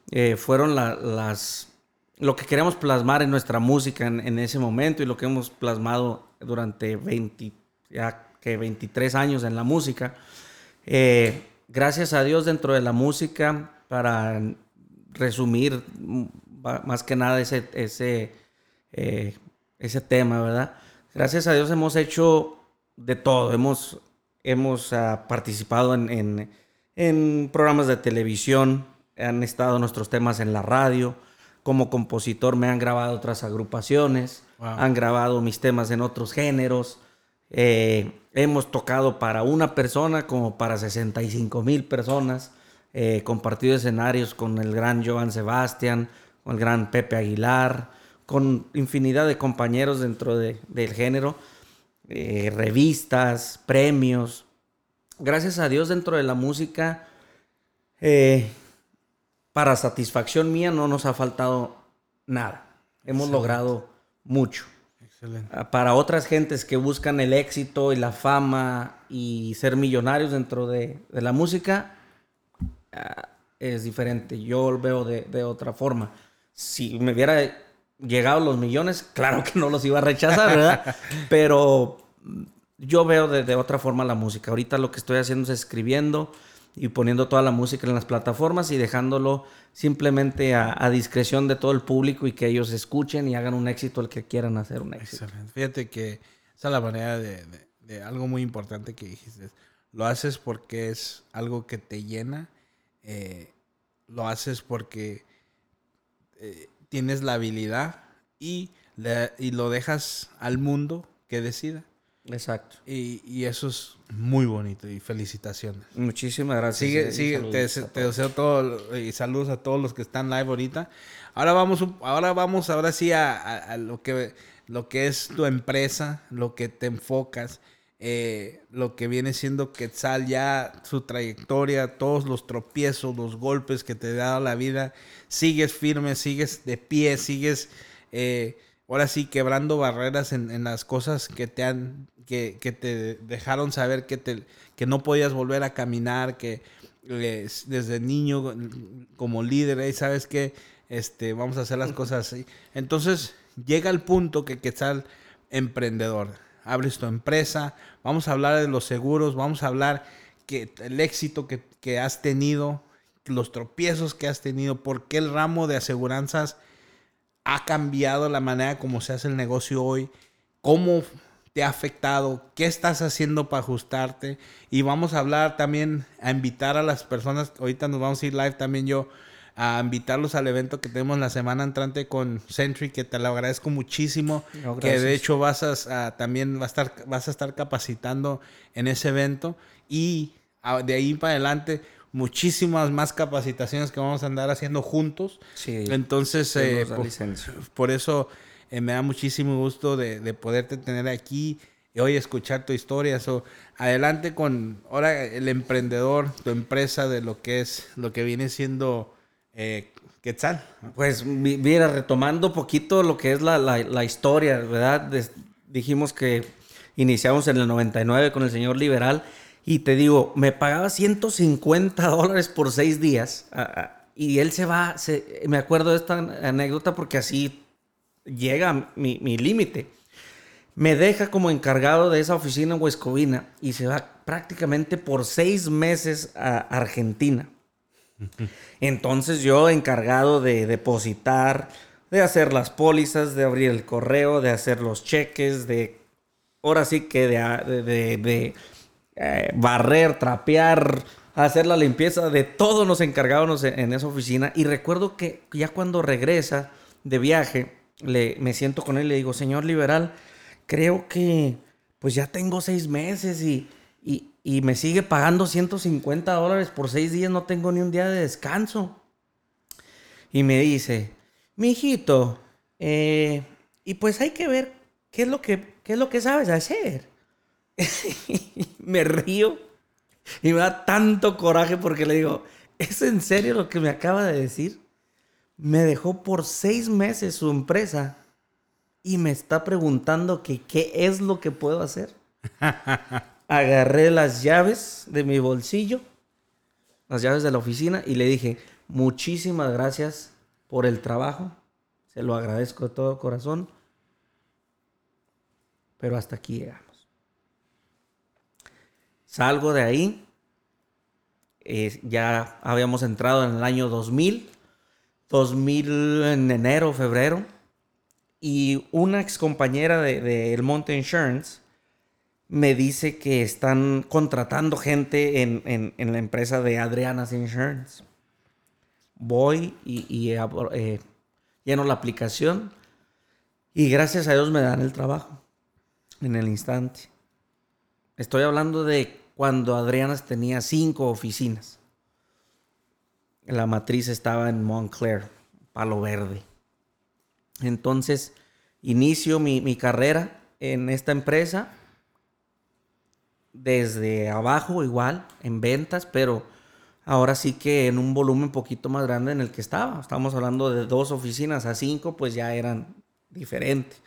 eh, fueron la- las lo que queríamos plasmar en nuestra música en, en ese momento y lo que hemos plasmado durante 20, ya que 23 años en la música. Eh, gracias a Dios dentro de la música, para resumir más que nada ese, ese, eh, ese tema, ¿verdad? Gracias a Dios hemos hecho de todo, hemos, hemos ah, participado en, en- en programas de televisión, han estado nuestros temas en la radio, como compositor me han grabado otras agrupaciones, Wow. han grabado mis temas en otros géneros. Eh, hemos tocado para una persona como para 65 mil personas. eh, compartido escenarios con el gran Joan Sebastián, con el gran Pepe Aguilar, con infinidad de compañeros dentro de- del género, eh, revistas, premios. Gracias a Dios dentro de la música, eh, para satisfacción mía no nos ha faltado nada. Hemos logrado mucho. Excelente. Ah, Para otras gentes que buscan el éxito y la fama y ser millonarios dentro de, de la música, ah, es diferente. Yo lo veo de, de otra forma. Si me hubiera llegado los millones, claro que no los iba a rechazar, ¿verdad? Pero yo veo de, de otra forma la música. Ahorita lo que estoy haciendo es escribiendo y poniendo toda la música en las plataformas y dejándolo simplemente a, a discreción de todo el público y que ellos escuchen y hagan un éxito el que quieran hacer un éxito. Excelente. Fíjate que esa es la manera de, de- de algo muy importante que dijiste. Lo haces porque es algo que te llena. eh, lo haces porque eh, tienes la habilidad y, le- y lo dejas al mundo que decida. Exacto. Y, y eso es muy bonito y felicitaciones. Muchísimas gracias. Sigue, y sigue, te, te deseo todo y saludos a todos los que están live ahorita. Ahora vamos, ahora vamos, ahora sí a, a- a lo que lo que es tu empresa, lo que te enfocas, eh, lo que viene siendo Quetzal ya su trayectoria, todos los tropiezos, los golpes que te dado la vida, sigues firme, sigues de pie, sigues eh, ahora sí quebrando barreras en, en las cosas que te han que, que te dejaron saber que te que no podías volver a caminar que desde niño como líder "Ey, sabes que este vamos a hacer las cosas así entonces llega el punto que Quetzal emprendedor abres tu empresa vamos a hablar de los seguros vamos a hablar que el éxito que, que has tenido los tropiezos que has tenido por qué el ramo de aseguranzas ha cambiado la manera como se hace el negocio hoy, cómo te ha afectado, qué estás haciendo para ajustarte. Y vamos a hablar también a invitar a las personas, ahorita nos vamos a ir live también yo a invitarlos al evento que tenemos la semana entrante con Sentry, que te lo agradezco muchísimo, No, que de hecho vas a, a- también va a estar, vas a estar capacitando en ese evento y a- de ahí para adelante muchísimas más capacitaciones que vamos a andar haciendo juntos. Sí. Entonces, eh, por eso eh, me da muchísimo gusto de, de poderte tener aquí y hoy escuchar tu historia. So, adelante con ahora el emprendedor, tu empresa de lo que es, lo que viene siendo eh, Quetzal. Pues mi- mira, retomando poquito lo que es la, historia, ¿verdad? Dijimos que iniciamos en el 99 con el señor Liberal y te digo, me pagaba 150 dólares por seis días ah, ah, y él se va, me acuerdo de esta anécdota porque así llega mi, mi límite. Me deja como encargado de esa oficina en Huescovina y se va prácticamente por seis meses a Argentina. Entonces yo encargado de depositar, de hacer las pólizas, de abrir el correo, de hacer los cheques, de ahora sí que de, de, eh, barrer, trapear, hacer la limpieza, de todo nos encargábamos en, esa oficina. Y recuerdo que ya cuando regresa de viaje, le, me siento con él y le digo, señor liberal, creo que pues ya tengo seis meses y, y me sigue pagando 150 dólares por seis días, no tengo ni un día de descanso. Y me dice, mijito, eh, y pues hay que ver qué es lo que, qué es lo que sabes hacer. me río y me da tanto coraje porque le digo, ¿es en serio lo que me acaba de decir? Me dejó por seis meses su empresa y me está preguntando que qué es lo que puedo hacer. Agarré las llaves de mi bolsillo, las llaves de la oficina y le dije, muchísimas gracias por el trabajo, se lo agradezco de todo corazón, pero hasta aquí llegamos. Salgo de ahí, ya habíamos entrado en el año 2000, 2000 en enero, febrero, y una ex compañera de, de El Monte Insurance me dice que están contratando gente en, en- en la empresa de Adriana's Insurance. Voy y, eh, lleno la aplicación y gracias a Dios me dan el trabajo en el instante. Estoy hablando de cuando Adriana tenía cinco oficinas. La matriz estaba en Montclair, Palo Verde. Entonces, inicio mi, mi carrera en esta empresa desde abajo igual, en ventas, pero ahora sí que en un volumen un poquito más grande en el que estaba. Estamos hablando de dos oficinas a cinco, pues ya eran diferentes.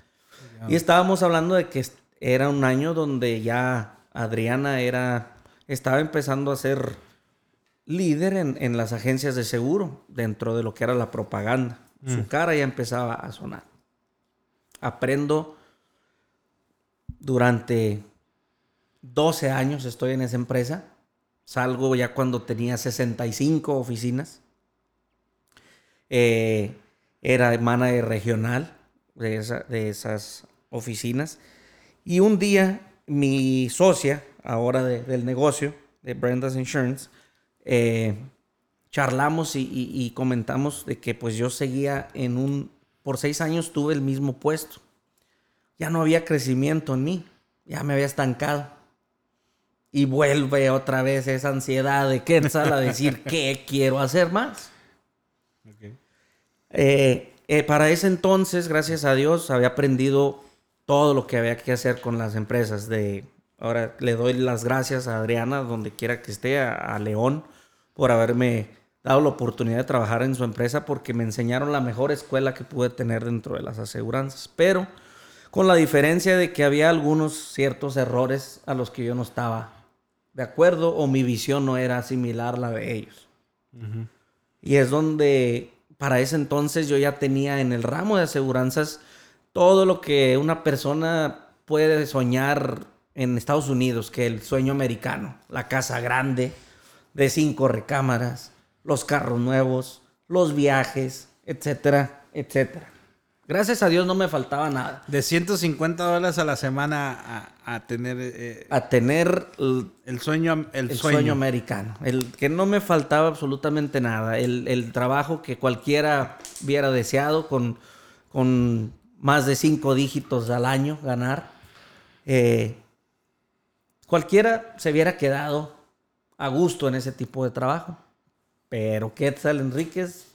Y estábamos hablando de que era un año donde ya Adriana era, estaba empezando a ser líder en, en las agencias de seguro, dentro de lo que era la propaganda. Su cara ya empezaba a sonar. Aprendo durante 12 años estoy en esa empresa. Salgo ya cuando tenía 65 oficinas. Eh, era manager regional de, de, esas oficinas. Y un día mi socia, ahora de, del negocio, de Brenda's Insurance, eh, charlamos y, y, y, comentamos de que pues yo seguía en un, por seis años tuve el mismo puesto. Ya no había crecimiento en mí, ya me había estancado. Y vuelve otra vez esa ansiedad de Quetzal a decir qué quiero hacer más. Okay. Eh, eh, para ese entonces, gracias a Dios, había aprendido todo lo que había que hacer con las empresas. De, ahora le doy las gracias a Adriana, donde quiera que esté, a, a León, por haberme dado la oportunidad de trabajar en su empresa porque me enseñaron la mejor escuela que pude tener dentro de las aseguranzas. Pero con la diferencia de que había algunos ciertos errores a los que yo no estaba de acuerdo o mi visión no era similar a la de ellos. Uh -huh. Y es donde para ese entonces yo ya tenía en el ramo de aseguranzas todo lo que una persona puede soñar en Estados Unidos, que el sueño americano, la casa grande de cinco recámaras, los carros nuevos, los viajes, etcétera, etcétera. Gracias a Dios no me faltaba nada. De 150 dólares a la semana a, a tener... Eh, a tener el, el sueño el, el sueño. sueño. americano. El que no me faltaba absolutamente nada. El, el trabajo que cualquiera hubiera deseado con, con más de cinco dígitos al año ganar. Eh, cualquiera se hubiera quedado a gusto en ese tipo de trabajo. Pero Quetzal Enríquez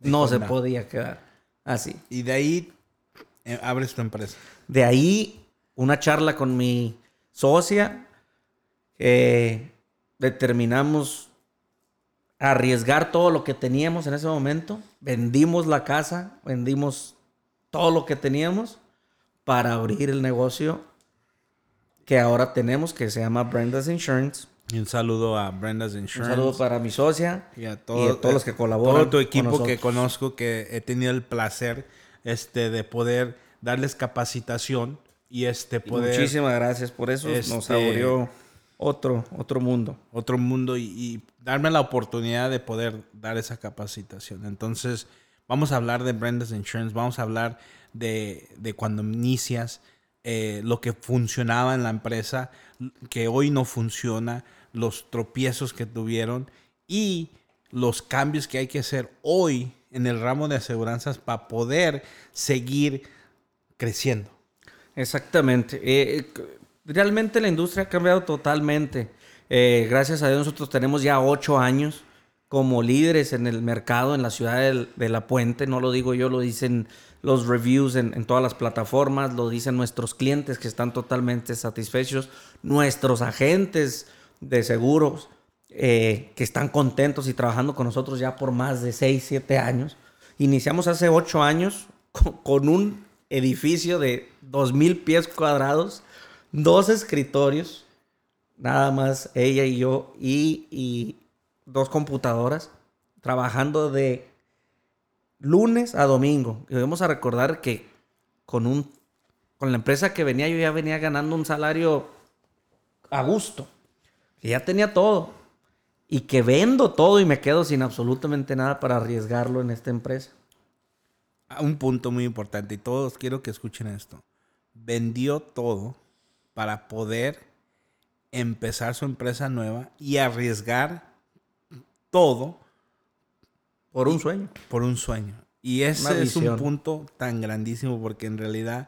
no se podía quedar así. Y de ahí eh, abres tu empresa. De ahí una charla con mi socia. Eh, determinamos arriesgar todo lo que teníamos en ese momento. Vendimos la casa, vendimos todo lo que teníamos para abrir el negocio que ahora tenemos, que se llama Brenda's Insurance. Y un saludo a Brenda's Insurance. Un saludo para mi socia y a, todo, y a todos los que colaboran. Todo tu equipo que conozco, que he tenido el placer este, de poder darles capacitación y este poder. Y muchísimas gracias por eso. Este, nos abrió otro, otro mundo. Otro mundo y, y, darme la oportunidad de poder dar esa capacitación. Entonces, vamos a hablar de Brenda's Insurance, vamos a hablar de, de cuando inicias, eh, lo que funcionaba en la empresa, que hoy no funciona, los tropiezos que tuvieron y los cambios que hay que hacer hoy en el ramo de aseguranzas para poder seguir creciendo. Exactamente. Eh, realmente la industria ha cambiado totalmente. Eh, gracias a Dios nosotros tenemos ya ocho años como líderes en el mercado en la ciudad de, La Puente. No lo digo yo, lo dicen los reviews en, todas las plataformas, lo dicen nuestros clientes que están totalmente satisfechos, nuestros agentes de seguros eh, que están contentos y trabajando con nosotros ya por más de 6, 7 años. Iniciamos hace 8 años con, un edificio de 2.000 pies cuadrados, dos escritorios, nada más ella y yo, y, dos computadoras, trabajando de lunes a domingo. Y a recordar que con, un, con la empresa que venía yo ya venía ganando un salario a gusto, que ya tenía todo y que vendo todo y me quedo sin absolutamente nada para arriesgarlo en esta empresa. Un punto muy importante y todos quiero que escuchen esto. Vendió todo para poder empezar su empresa nueva y arriesgar todo por un sueño. Por un sueño. Y ese es un punto tan grandísimo porque en realidad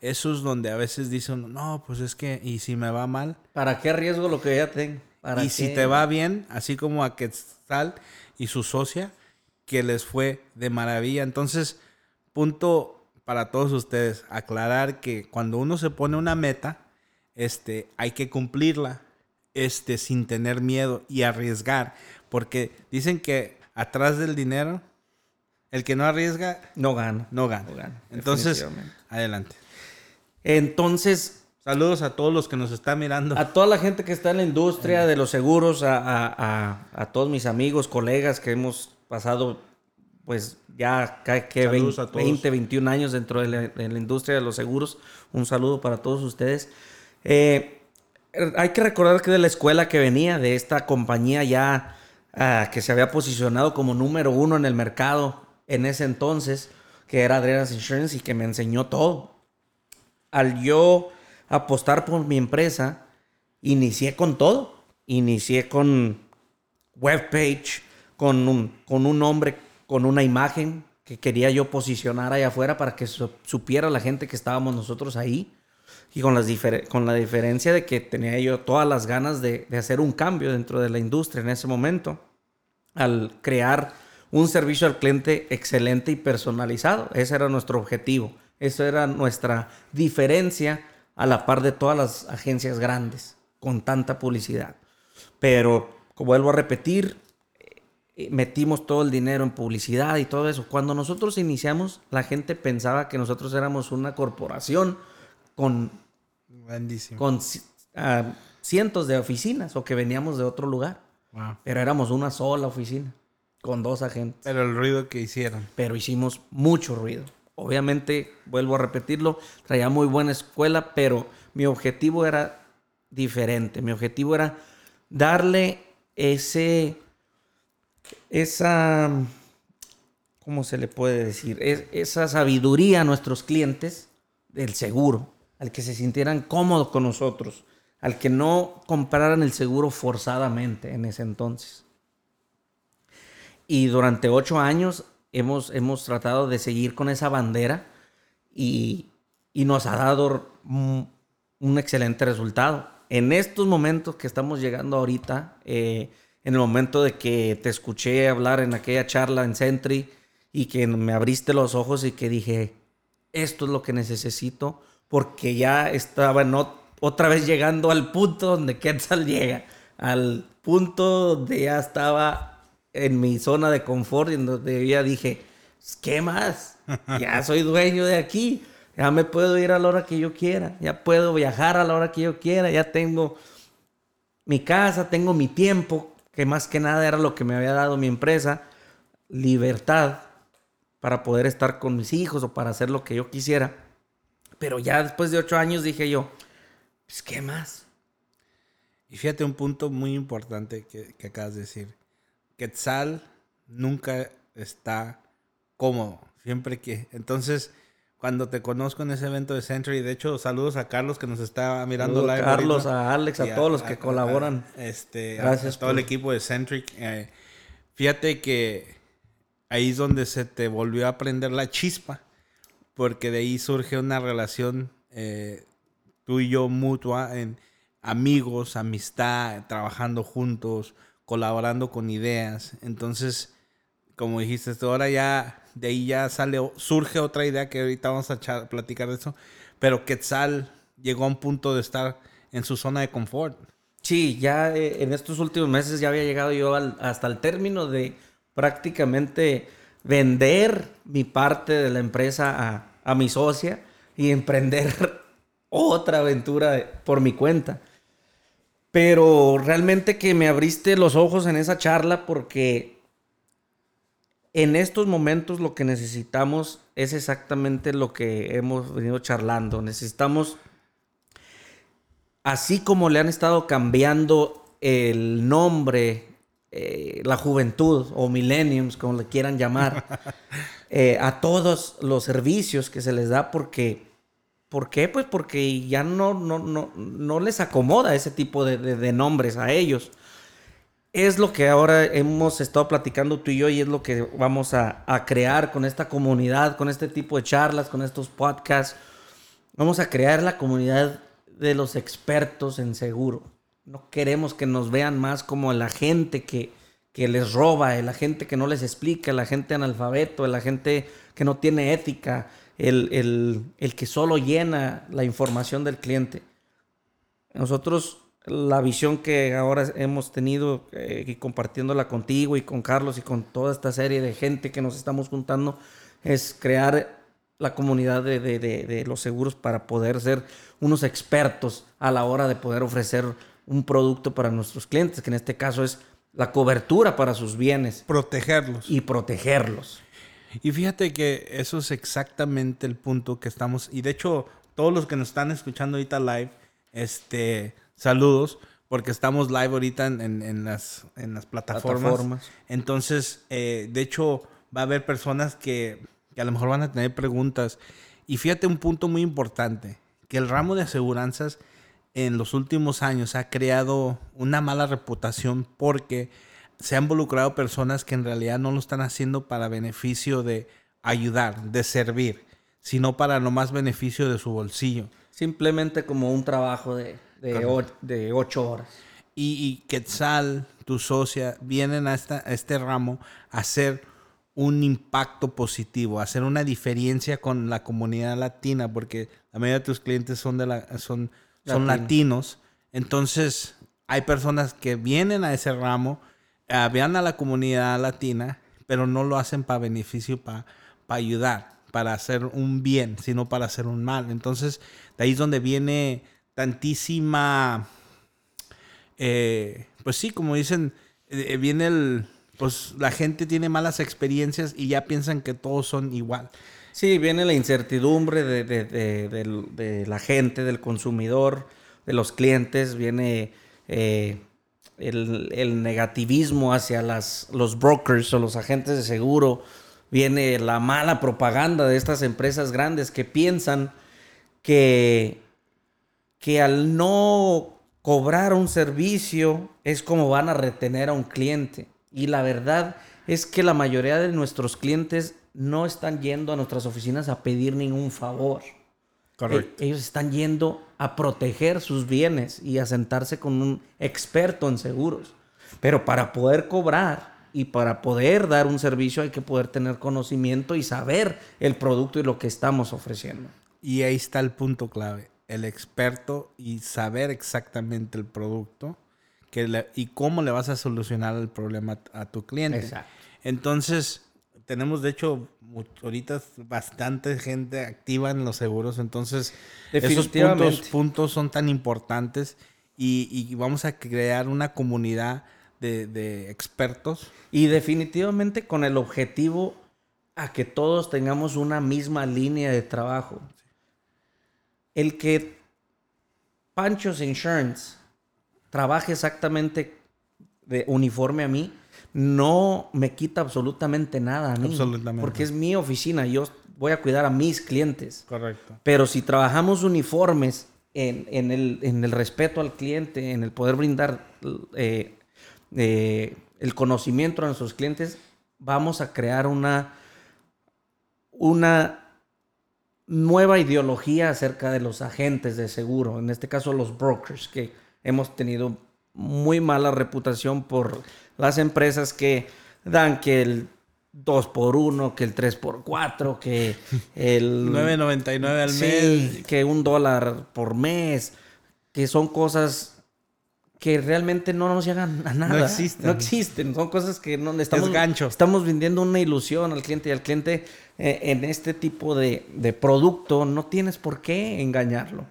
eso es donde a veces dicen, no, pues es que, ¿y si me va mal? ¿Para qué arriesgo lo que ya tengo? ¿Para Y si te va bien, así como a Quetzal y su socia, que les fue de maravilla. Entonces, punto para todos ustedes, aclarar que cuando uno se pone una meta, este, hay que cumplirla, este, sin tener miedo y arriesgar, porque dicen que atrás del dinero, el que no arriesga, No gana. no gana. No gana, Entonces, adelante. Entonces, Saludos a todos los que nos están mirando. a toda la gente que está en la industria de los seguros, a, a- a- a todos mis amigos, colegas que hemos pasado, pues ya que Saludos 20, a todos. 20, 21 años dentro de la, de la industria de los seguros. Un saludo para todos ustedes. Eh, hay que recordar que de la escuela que venía, de esta compañía ya ah, que se había posicionado como número uno en el mercado en ese entonces, que era Adriana's Insurance y que me enseñó todo. Al yo apostar por mi empresa, inicié con todo. Inicié con webpage, con un, con un nombre, con una imagen que quería yo posicionar allá afuera para que su- supiera la gente que estábamos nosotros ahí. Y con, las con la diferencia de que tenía yo todas las ganas de hacer un cambio dentro de la industria en ese momento, al crear un servicio al cliente excelente y personalizado. Ese era nuestro objetivo. Eso era nuestra diferencia a la par de todas las agencias grandes con tanta publicidad. Pero, como vuelvo a repetir, eh, metimos todo el dinero en publicidad y todo eso. Cuando nosotros iniciamos, la gente pensaba que nosotros éramos una corporación con, Grandísimo. con ah, cientos de oficinas o que veníamos de otro lugar. Wow. Pero éramos una sola oficina con dos agentes. Pero el ruido que hicieron. Pero hicimos mucho ruido. Obviamente, vuelvo a repetirlo, traía muy buena escuela, pero mi objetivo era diferente. Mi objetivo era darle ese, esa, ¿cómo se le puede decir? Es- esa sabiduría a nuestros clientes del seguro, al que se sintieran cómodos con nosotros, al que no compraran el seguro forzadamente en ese entonces. Y durante ocho años hemos, hemos tratado de seguir con esa bandera y, y nos ha dado un, excelente resultado. En estos momentos que estamos llegando ahorita, eh, en el momento de que te escuché hablar en aquella charla en Sentry y que me abriste los ojos y que dije, esto es lo que necesito, porque ya estaba en ot- otra vez llegando al punto donde Quetzal llega, al punto donde ya estaba en mi zona de confort y en donde ya dije, ¿qué más? Ya soy dueño de aquí, ya me puedo ir a la hora que yo quiera, ya puedo viajar a la hora que yo quiera, ya tengo mi casa, tengo mi tiempo, que más que nada era lo que me había dado mi empresa, libertad para poder estar con mis hijos o para hacer lo que yo quisiera. Pero ya después de ocho años dije yo, pues ¿qué más? Y fíjate un punto muy importante que, que acabas de decir. Quetzal nunca está cómodo. Siempre que. Entonces, cuando te conozco en ese evento de Century, de hecho, saludos a Carlos que nos está mirando Saludos a live. Carlos, ahorita. a Alex, a todos los que colaboran. este, a- Gracias a todo el equipo de Centric. Eh, fíjate que ahí es donde se te volvió a prender la chispa, porque de ahí surge una relación eh, tú y yo mutua en amigos, amistad, trabajando juntos, colaborando con ideas. Entonces, como dijiste, ahora ya de ahí ya sale, surge otra idea que ahorita vamos a platicar de eso, pero Quetzal llegó a un punto de estar en su zona de confort. Sí, ya eh, en estos últimos meses ya había llegado yo hasta el término de prácticamente vender mi parte de la empresa a, a mi socia y emprender otra aventura por mi cuenta. Pero realmente que me abriste los ojos en esa charla porque en estos momentos lo que necesitamos es exactamente lo que hemos venido charlando. Necesitamos así como le han estado cambiando el nombre, eh, la juventud o millenniums, como le quieran llamar, eh, a todos los servicios que se les da porque... ¿Por qué? Pues porque ya no, no, no, no les acomoda ese tipo de, de- de nombres a ellos. es lo que ahora hemos estado platicando tú y yo y es lo que vamos a, a crear con esta comunidad, con este tipo de charlas, con estos podcasts. Vamos a crear la comunidad de los expertos en seguro. No queremos que nos vean más como la gente que, que les roba, la gente que no les explica, la gente analfabeto, la gente que no tiene ética, el, el, el que solo llena la información del cliente. Nosotros, la visión que ahora hemos tenido eh, y compartiéndola contigo y con Carlos y con toda esta serie de gente que nos estamos juntando, es crear la comunidad de, de, de, de los seguros para poder ser unos expertos a la hora de poder ofrecer un producto para nuestros clientes, que en este caso es la cobertura para sus bienes Protegerlos. y protegerlos. Y fíjate que eso es exactamente el punto que estamos. Y de hecho, todos los que nos están escuchando ahorita live, este, saludos, porque estamos live ahorita en, en- en las, en las plataformas. Plataformas. Entonces, eh, de hecho, va a haber personas que, que a lo mejor van a tener preguntas. Y fíjate un punto muy importante, que el ramo de aseguranzas en los últimos años ha creado una mala reputación porque se han involucrado personas que en realidad no lo están haciendo para beneficio de ayudar, de servir, sino para no más beneficio de su bolsillo. Simplemente como un trabajo de, de, o- de ocho horas. Y, y Quetzal, tu socia, vienen a, esta- a este ramo a hacer un impacto positivo, a hacer una diferencia con la comunidad latina, porque la mayoría de tus clientes son, de la, son, son latinos. Entonces, hay personas que vienen a ese ramo, eh, vean a la comunidad latina, pero no lo hacen para beneficio, para ayudar, para hacer un bien, sino para hacer un mal. Entonces, de ahí es donde viene tantísima eh, pues sí, como dicen, eh, viene el, pues la gente tiene malas experiencias y ya piensan que todos son igual. Sí, viene la incertidumbre de, de- de- la gente, del consumidor, de los clientes, viene el, negativismo hacia las, los brokers o los agentes de seguro, viene la mala propaganda de estas empresas grandes que piensan que, que al no cobrar un servicio es como van a retener a un cliente. Y la verdad es que la mayoría de nuestros clientes no están yendo a nuestras oficinas a pedir ningún favor. Correcto. E- Ellos están yendo a proteger sus bienes y a sentarse con un experto en seguros. Pero para poder cobrar y para poder dar un servicio hay que poder tener conocimiento y saber el producto y lo que estamos ofreciendo. Y ahí está el punto clave, el experto y saber exactamente el producto que le- y cómo le vas a solucionar el problema a tu cliente. Exacto. Entonces, tenemos de hecho ahorita bastante gente activa en los seguros, entonces esos puntos, puntos son tan importantes y, y vamos a crear una comunidad de, de expertos. Y definitivamente con el objetivo a que todos tengamos una misma línea de trabajo. El que Pancho's Insurance trabaje exactamente de uniforme a mí, no me quita absolutamente nada a mí. Absolutamente. Porque es mi oficina, yo voy a cuidar a mis clientes. Correcto. Pero si trabajamos uniformes en, en el, en el respeto al cliente, en el poder brindar eh, eh, el conocimiento a nuestros clientes, vamos a crear una, una nueva ideología acerca de los agentes de seguro, en este caso los brokers, que hemos tenido muy mala reputación por las empresas que dan que el 2 por 1 que el 3 por 4 que el 9.99 al Sí, mes. que un dólar por mes, que son cosas que realmente no nos llegan a nada. existen. No existen. Son cosas que no estamos, gancho. estamos vendiendo una ilusión al cliente y al cliente eh, en este tipo de, de producto no tienes por qué engañarlo.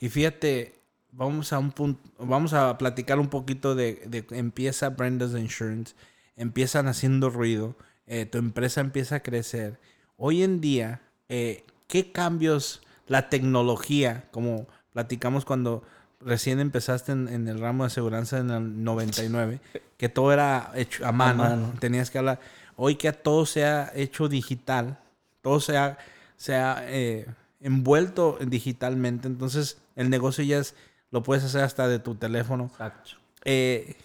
Y fíjate, vamos a un punto, vamos a platicar un poquito de, de empieza Brenda's Insurance, empiezan haciendo ruido, eh, tu empresa empieza a crecer. Hoy en día, eh, ¿qué cambios la tecnología, como platicamos cuando recién empezaste en, en el ramo de aseguranza en el 99, que todo era hecho a mano, mano. tenías que hablar. Hoy que todo se ha hecho digital, todo se ha, se ha eh, envuelto digitalmente, entonces el negocio ya es, lo puedes hacer hasta de tu teléfono. Exacto. Eh,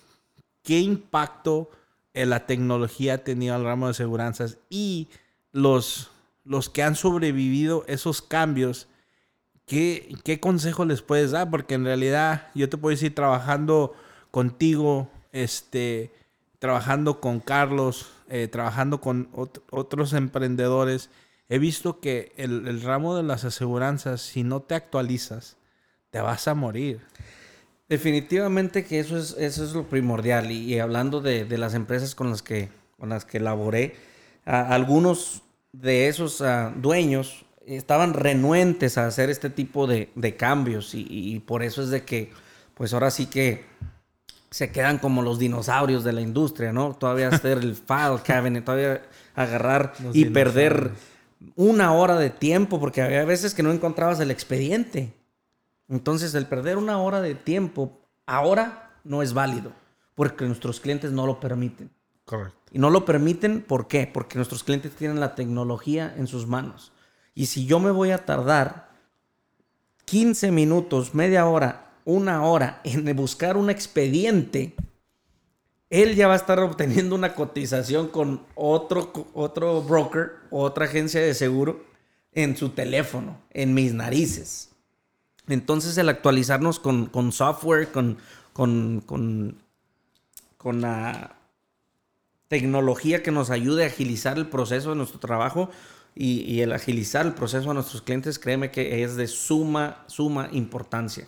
¿qué impacto eh, la tecnología ha tenido al ramo de aseguranzas y los, los que han sobrevivido esos cambios? ¿Qué, ¿Qué consejo les puedes dar? Porque en realidad yo te puedo decir, trabajando contigo, este, trabajando con Carlos, eh, trabajando con ot- otros emprendedores, he visto que el, el ramo de las aseguranzas, si no te actualizas, te vas a morir. Definitivamente que eso es, eso es lo primordial. Y, y hablando de, de las empresas con las que, con las que laboré, a- algunos de esos ah, dueños estaban renuentes a hacer este tipo de, de cambios. Y, y por eso es de que, pues ahora sí que se quedan como los dinosaurios de la industria, ¿no? Todavía hacer el file cabinet, todavía agarrar Los y perder una hora de tiempo, porque había veces que no encontrabas el expediente. Entonces, el perder una hora de tiempo ahora no es válido, porque nuestros clientes no lo permiten. Correcto. Y no lo permiten, ¿por qué? Porque nuestros clientes tienen la tecnología en sus manos. Y si yo me voy a tardar 15 minutos, media hora, una hora en buscar un expediente, él ya va a estar obteniendo una cotización con otro, otro broker o otra agencia de seguro en su teléfono, en mis narices. Entonces el actualizarnos con, con software, con, con, con, la tecnología que nos ayude a agilizar el proceso de nuestro trabajo y, el agilizar el proceso a nuestros clientes, créeme que es de suma, suma importancia.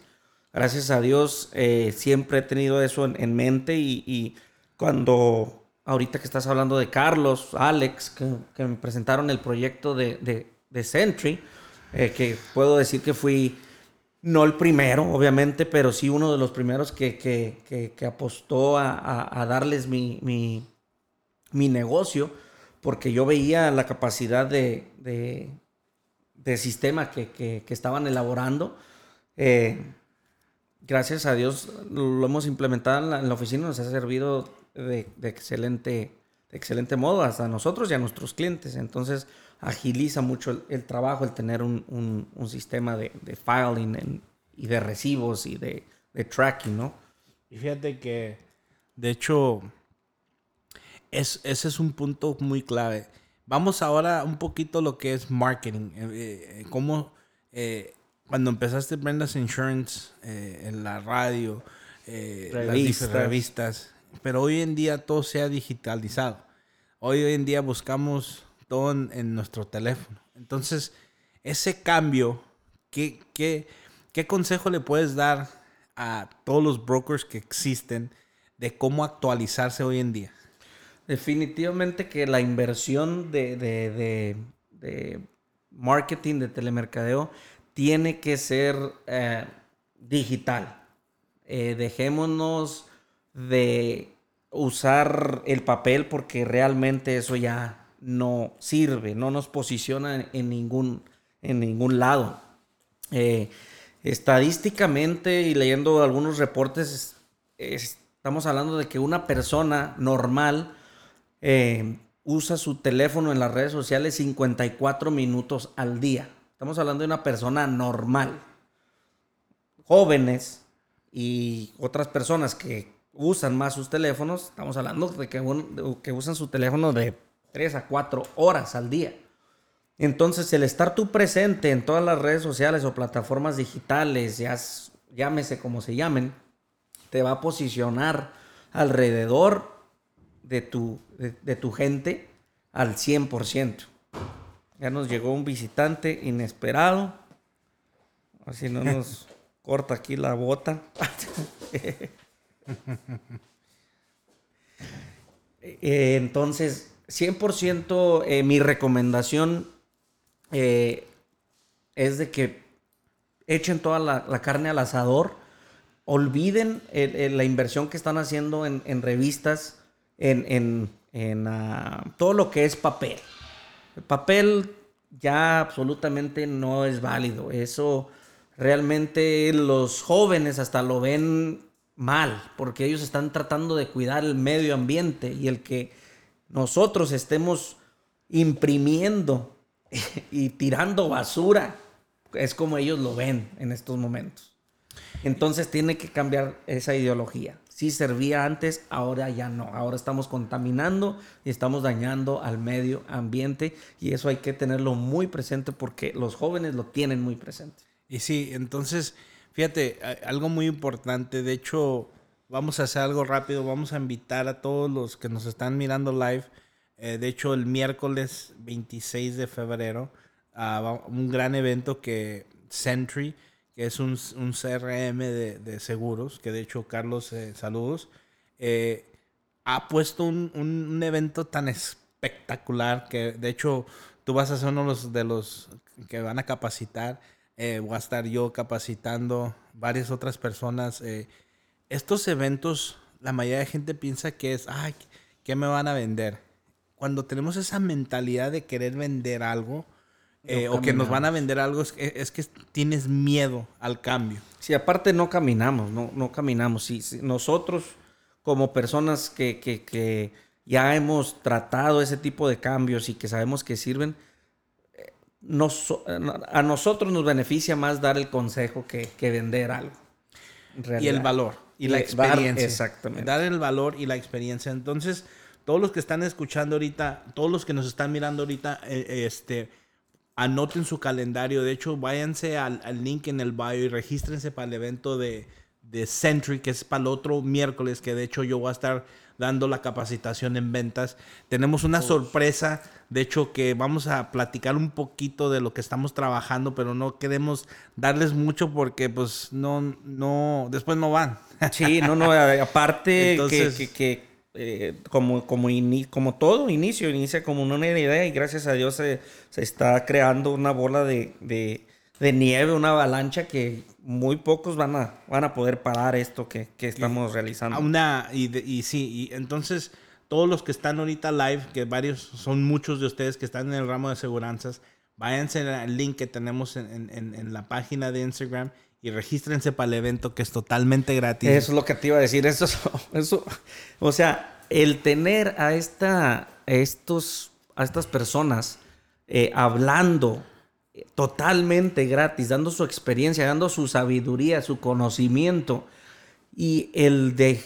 Gracias a Dios eh, siempre he tenido eso en, en mente y, cuando ahorita que estás hablando de Carlos, Alex, que, que me presentaron el proyecto de, de, de Sentry, eh, que puedo decir que fui no el primero, obviamente, pero sí uno de los primeros que, que, que, apostó a, a- a darles mi, mi, mi negocio, porque yo veía la capacidad de, de, de sistema que, estaban elaborando. Eh, gracias a Dios lo hemos implementado en la, en la oficina, nos ha servido de, de excelente, de excelente modo hasta a nosotros y a nuestros clientes. Entonces agiliza mucho el, el trabajo el tener un, un- un sistema de, de filing en- y de recibos y de, de tracking, ¿no? Y fíjate que, de hecho, es, ese es un punto muy clave. Vamos ahora un poquito a lo que es marketing. Eh, eh, cómo, eh, cuando empezaste Brenda's Insurance en la radio, las Revistas. dif- revistas, pero hoy en día todo se ha digitalizado. Hoy en día buscamos en, nuestro teléfono. Entonces, ese cambio, ¿qué, qué, qué consejo le puedes dar a todos los brokers que existen de cómo actualizarse hoy en día? Definitivamente que la inversión de, de- de- de marketing, de telemercadeo, tiene que ser eh, digital. Eh, dejémonos de usar el papel porque realmente eso ya no sirve, no nos posiciona en, ningún, en ningún lado. Eh, estadísticamente y leyendo algunos reportes, es- estamos hablando de que una persona normal eh, usa su teléfono en las redes sociales 54 minutos al día. Estamos hablando de una persona normal. Jóvenes y otras personas que usan más sus teléfonos, estamos hablando de que usan su teléfono de 3 a 4 horas al día. Entonces, el estar tú presente en todas las redes sociales o plataformas digitales, ya llámese como se llamen, te va a posicionar alrededor de tu, de, de tu gente al 100%. Ya nos llegó un visitante inesperado. Así no nos corta aquí la bota. Eh, entonces, 100% eh, mi recomendación eh, es de que echen toda la, carne al asador. Olviden el- la inversión que están haciendo en, en revistas, en, en- en, ah, todo lo que es papel. El papel ya absolutamente no es válido. Eso realmente los jóvenes hasta lo ven mal, porque ellos están tratando de cuidar el medio ambiente y el que nosotros estemos imprimiendo y tirando basura es como ellos lo ven en estos momentos. Entonces tiene que cambiar esa ideología. sí servía antes, ahora ya no. Ahora estamos contaminando y estamos dañando al medio ambiente y eso hay que tenerlo muy presente porque los jóvenes lo tienen muy presente. Y sí, entonces, fíjate, algo muy importante, de hecho, vamos a hacer algo rápido, vamos a invitar a todos los que nos están mirando live, eh, de hecho, el miércoles 26 de febrero, a un gran evento que Sentry, que es un, un CRM de, seguros, que de hecho, Carlos, eh, saludos, eh, ha puesto un, un, evento tan espectacular que de hecho tú vas a ser uno de los, de los que van a capacitar voy a estar yo capacitando varias otras personas. Eh, estos eventos, la mayoría de gente piensa que es, ay, ¿qué me van a vender? Cuando tenemos esa mentalidad de querer vender algo, eh, o que nos van a vender algo, es que, es que, tienes miedo al cambio. Sí, aparte no caminamos, no, no caminamos. Si, nosotros, como personas que, que, que ya hemos tratado ese tipo de cambios y que sabemos que sirven, a nosotros nos beneficia más dar el consejo que, vender algo. Y el valor y, la experiencia. exactamente. Dar el valor y la experiencia. Entonces, todos los que están escuchando ahorita, todos los que nos están mirando ahorita, eh, este, anoten su calendario. De hecho, váyanse al, link en el bio y regístrense para el evento de, de Century, que es para el otro miércoles, que de hecho yo voy a estar dando la capacitación en ventas. Tenemos una sorpresa, de hecho, que vamos a platicar un poquito de lo que estamos trabajando, pero no queremos darles mucho porque pues no, no, después no van. Sí, no, no, aparte que, eh, como, como, como todo inicio, inicia como una idea y gracias a Dios se, está creando una bola de, de nieve, una avalancha que muy pocos van a, van a poder parar esto que, estamos realizando. Una, y, y sí, y entonces todos los que están ahorita live, que varios, son muchos de ustedes que están en el ramo de aseguranzas, váyanse al link que tenemos en, la página de Instagram y regístrense para el evento que es totalmente gratis. Eso es lo que te iba a decir. Eso, eso, o sea, el tener a, esta, estos, a estas personas eh, hablando totalmente gratis, dando su experiencia, dando su sabiduría, su conocimiento y el de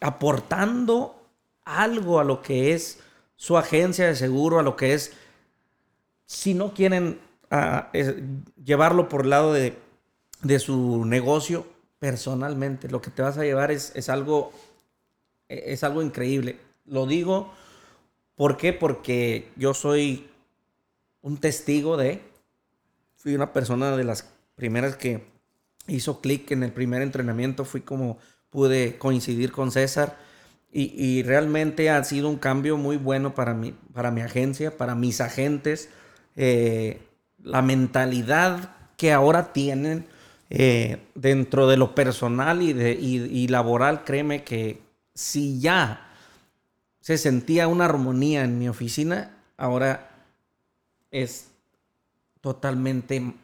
aportando algo a lo que es su agencia de seguro, a lo que es, si no quieren ah, llevarlo por el lado de, su negocio, personalmente, lo que te vas a llevar es, es, algo, es algo increíble. Lo digo, ¿por qué? Porque yo soy un testigo de, fui una persona de las primeras que hizo clic en el primer entrenamiento. Fui como pude coincidir con César. Y, realmente ha sido un cambio muy bueno para mi, para mi agencia, para mis agentes. Eh, la mentalidad que ahora tienen eh, dentro de lo personal y, de, y laboral, créeme que si ya se sentía una armonía en mi oficina, ahora es totalmente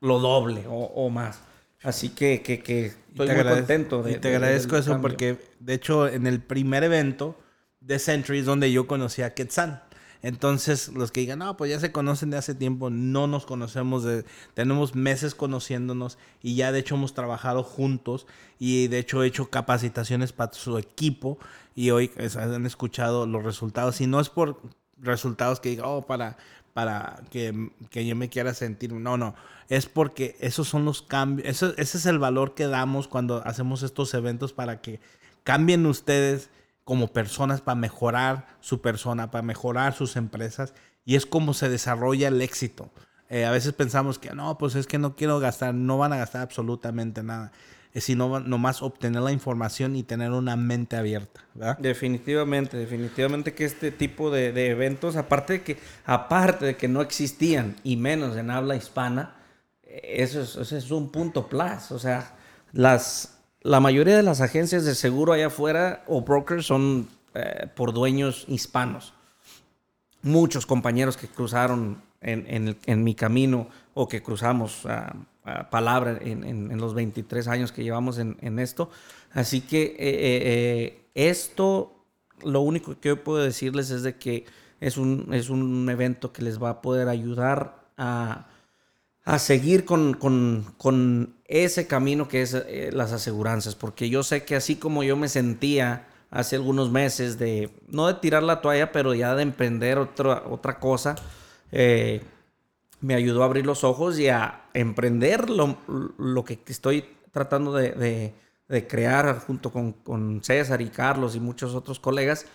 lo doble o, más. Así que, que, que estoy muy contento. De, y te agradezco eso porque, de hecho, en el primer evento de Century es donde yo conocí a Quetzal. Entonces, los que digan, no, pues ya se conocen de hace tiempo, no nos conocemos, de, tenemos meses conociéndonos y ya de hecho hemos trabajado juntos y de hecho he hecho capacitaciones para su equipo y hoy pues, han escuchado los resultados. Y no es por resultados que diga, oh, para para que, yo me quiera sentir. No, no. Es porque esos son los cambios. ese es el valor que damos cuando hacemos estos eventos para que cambien ustedes como personas para mejorar su persona, para mejorar sus empresas. Y es como se desarrolla el éxito. Eh, a veces pensamos que no, pues es que no quiero gastar, no van a gastar absolutamente nada sino nomás obtener la información y tener una mente abierta. Definitivamente, definitivamente que este tipo de, eventos, aparte de, que, aparte de que no existían y menos en habla hispana, eso es, un punto plus. O sea, las, la mayoría de las agencias de seguro allá afuera o brokers son eh, por dueños hispanos. Muchos compañeros que cruzaron en, mi camino o que cruzamos palabra en, los 23 años que llevamos en, esto. Así que eh, eh, eh, esto, lo único que yo puedo decirles es de que es un, es un evento que les va a poder ayudar a, seguir con, ese camino que es eh, las aseguranzas, porque yo sé que así como yo me sentía hace algunos meses de, no de tirar la toalla, pero ya de emprender otra, otra cosa, eh, me ayudó a abrir los ojos y a emprender lo, que estoy tratando de, crear junto con, César y Carlos y muchos otros colegas,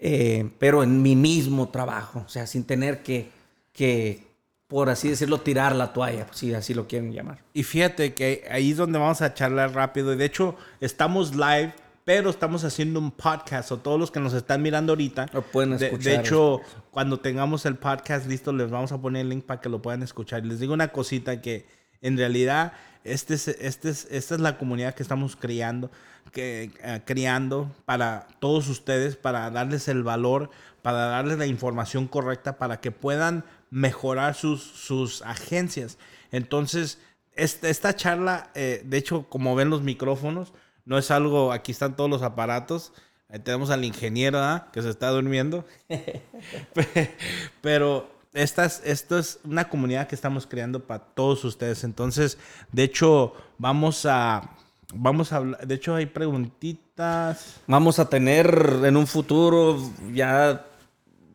eh, pero en mi mismo trabajo, o sea, sin tener que, que, por así decirlo, tirar la toalla, si así lo quieren llamar. Y fíjate que ahí es donde vamos a charlar rápido. Y de hecho, estamos live pero estamos haciendo un podcast o todos los que nos están mirando ahorita. Lo pueden escuchar. De, hecho, cuando tengamos el podcast listo, les vamos a poner el link para que lo puedan escuchar. Les digo una cosita que en realidad este es, este es, esta es la comunidad que estamos creando, que, uh, creando para todos ustedes, para darles el valor, para darles la información correcta, para que puedan mejorar sus, sus agencias. Entonces, esta, esta charla, eh, de hecho, como ven los micrófonos, no es algo, aquí están todos los aparatos. Ahí tenemos al ingeniero que se está durmiendo. Pero esta es, esto es una comunidad que estamos creando para todos ustedes. Entonces, de hecho, vamos a, vamos a hablar, de hecho hay preguntitas. Vamos a tener en un futuro ya,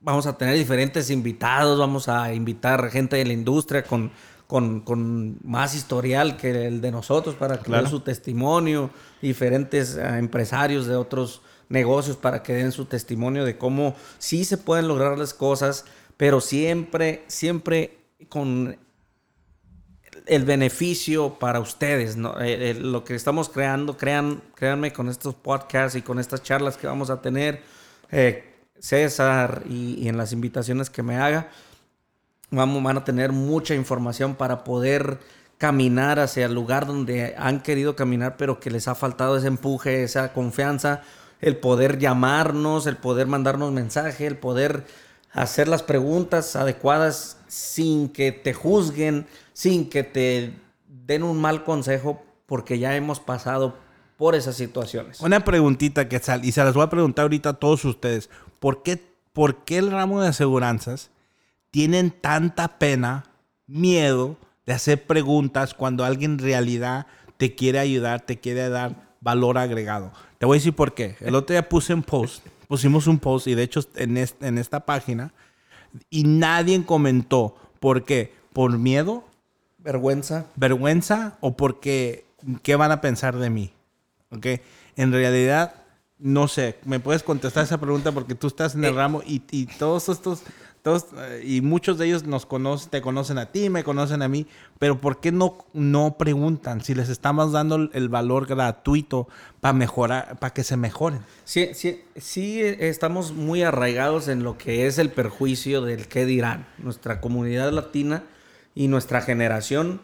vamos a tener diferentes invitados, vamos a invitar gente de la industria con con, más historial que el de nosotros para que su testimonio, diferentes eh, empresarios de otros negocios para que den su testimonio de cómo sí se pueden lograr las cosas, pero siempre, siempre con el beneficio para ustedes, eh, eh, lo que estamos creando, crean, créanme con estos podcasts y con estas charlas que vamos a tener, César, y, en las invitaciones que me haga, vamos, van a tener mucha información para poder caminar hacia el lugar donde han querido caminar, pero que les ha faltado ese empuje, esa confianza, el poder llamarnos, el poder mandarnos mensaje, el poder hacer las preguntas adecuadas sin que te juzguen, sin que te den un mal consejo, porque ya hemos pasado por esas situaciones. Una preguntita que sal, y se las voy a preguntar ahorita a todos ustedes. ¿Por qué, por qué el ramo de aseguranzas tienen tanta pena, miedo de hacer preguntas cuando alguien en realidad te quiere ayudar, te quiere dar valor agregado. Te voy a decir por qué. El otro día puse un post, pusimos un post y de hecho en, en esta página y nadie comentó por qué. ¿Por miedo? Vergüenza. ¿Vergüenza o porque qué van a pensar de mí? ¿Ok? En realidad, no sé. ¿Me puedes contestar esa pregunta porque tú estás en el eh, ramo y, y todos estos eh, y muchos de ellos nos conocen, te conocen a ti, me conocen a mí, pero ¿por qué no, no preguntan si les estamos dando el valor gratuito para mejorar, para que se mejoren? Sí, sí, sí estamos muy arraigados en lo que es el perjuicio del qué dirán. Nuestra comunidad latina y nuestra generación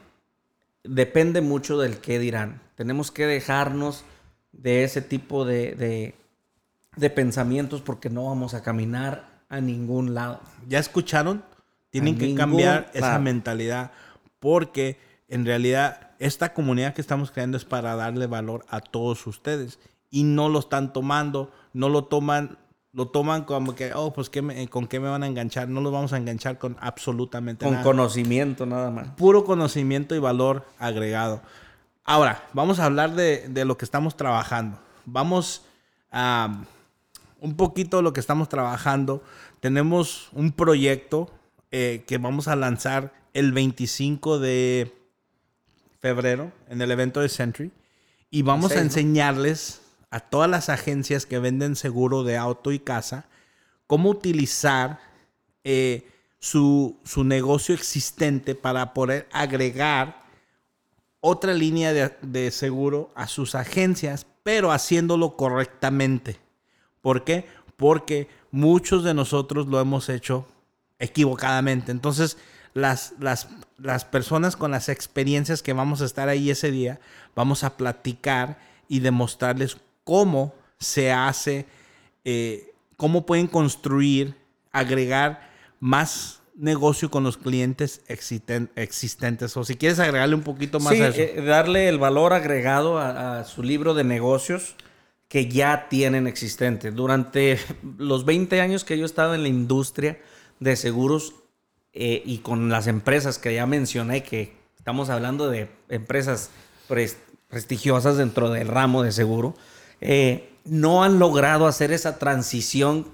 depende mucho del qué dirán. Tenemos que dejarnos de ese tipo de, de pensamientos porque no vamos a caminar a ningún lado. ¿Ya escucharon? Tienen que cambiar esa mentalidad porque en realidad esta comunidad que estamos creando es para darle valor a todos ustedes y no lo están tomando, no lo toman, lo toman como que, oh, pues ¿con qué me van a enganchar? No los vamos a enganchar con absolutamente nada. Con conocimiento nada más. Puro conocimiento y valor agregado. Ahora, vamos a hablar de, de lo que estamos trabajando. Vamos a un poquito lo que estamos trabajando. Tenemos un proyecto eh, que vamos a lanzar el 25 de febrero en el evento de Century. Y vamos a enseñarles a todas las agencias que venden seguro de auto y casa cómo utilizar eh, su, su, negocio existente para poder agregar otra línea de, de seguro a sus agencias, pero haciéndolo correctamente. ¿Por qué? Porque muchos de nosotros lo hemos hecho equivocadamente. Entonces, las, las, las personas con las experiencias que vamos a estar ahí ese día, vamos a platicar y demostrarles cómo se hace, eh, cómo pueden construir, agregar más negocio con los clientes existentes. O si quieres agregarle un poquito más a eso. Eh, darle el valor agregado a, su libro de negocios que ya tienen existente. Durante los 20 años que yo he estado en la industria de seguros eh, y con las empresas que ya mencioné, que estamos hablando de empresas pres- prestigiosas dentro del ramo de seguro, eh, no han logrado hacer esa transición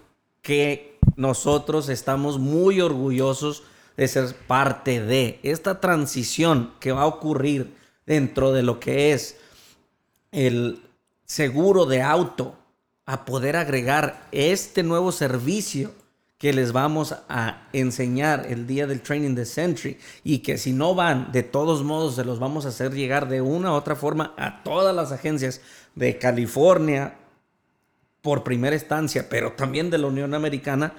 que nosotros estamos muy orgullosos de ser parte de. Esta transición que va a ocurrir dentro de lo que es el seguro de auto a poder agregar este nuevo servicio que les vamos a enseñar el día del training de Sentry y que si no van, de todos modos se los vamos a hacer llegar de una u otra forma a todas las agencias de California por primera instancia, pero también de la Unión Americana,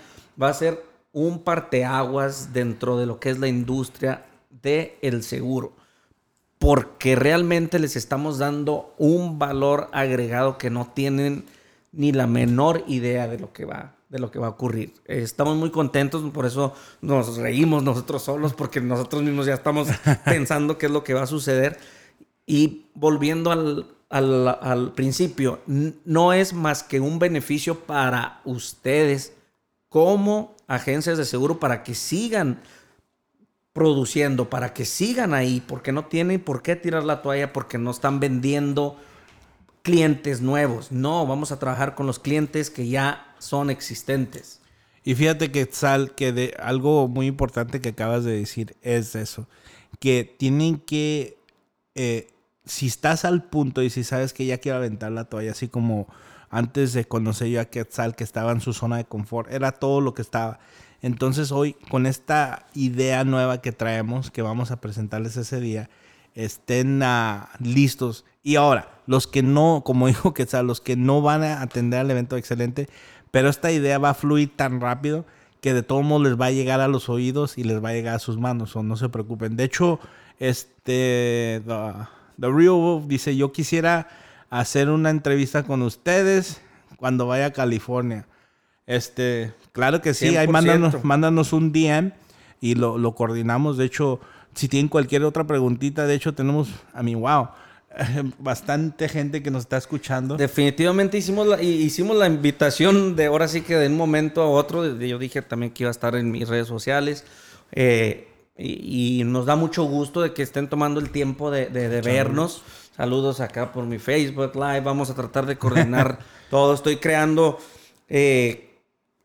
va a ser un parteaguas dentro de lo que es la industria del seguro porque realmente les estamos dando un valor agregado que no tienen ni la menor idea de lo que va de lo que va a ocurrir. Estamos muy contentos, por eso nos reímos nosotros solos, porque nosotros mismos ya estamos pensando qué es lo que va a suceder. Y volviendo al, al- al principio, no es más que un beneficio para ustedes como agencias de seguro para que sigan produciendo, para que sigan ahí, porque no tienen por qué tirar la toalla, porque no están vendiendo clientes nuevos. No, vamos a trabajar con los clientes que ya son existentes. Y fíjate que Sal, que de algo muy importante que acabas de decir es eso, que tienen que, eh, si estás al punto y si sabes que ya quiero aventar la toalla, así como antes de conocer yo a Quetzal, que estaba en su zona de confort, era todo lo que estaba. Entonces hoy, con esta idea nueva que traemos, que vamos a presentarles ese día, estén ah, listos. Y ahora, los que no, como dijo Quetzal, los que no van a atender al evento excelente, pero esta idea va a fluir tan rápido que de todos modos les va a llegar a los oídos y les va a llegar a sus manos, o no se preocupen. De hecho, este, The, The Real Wolf dice, yo quisiera hacer una entrevista con ustedes cuando vaya a California. Este, claro que sí, ahí 100%. mándanos, mándanos un DM y lo, lo coordinamos. De hecho, si tienen cualquier otra preguntita, de hecho tenemos, a mí, wow, bastante gente que nos está escuchando. Definitivamente hicimos la, hicimos la invitación de ahora sí que de un momento a otro. Yo dije también que iba a estar en mis redes sociales. eh, y, y nos da mucho gusto de que estén tomando el tiempo de, de- de vernos. Saludos acá por mi Facebook Live. Vamos a tratar de coordinar todo. Estoy creando, eh,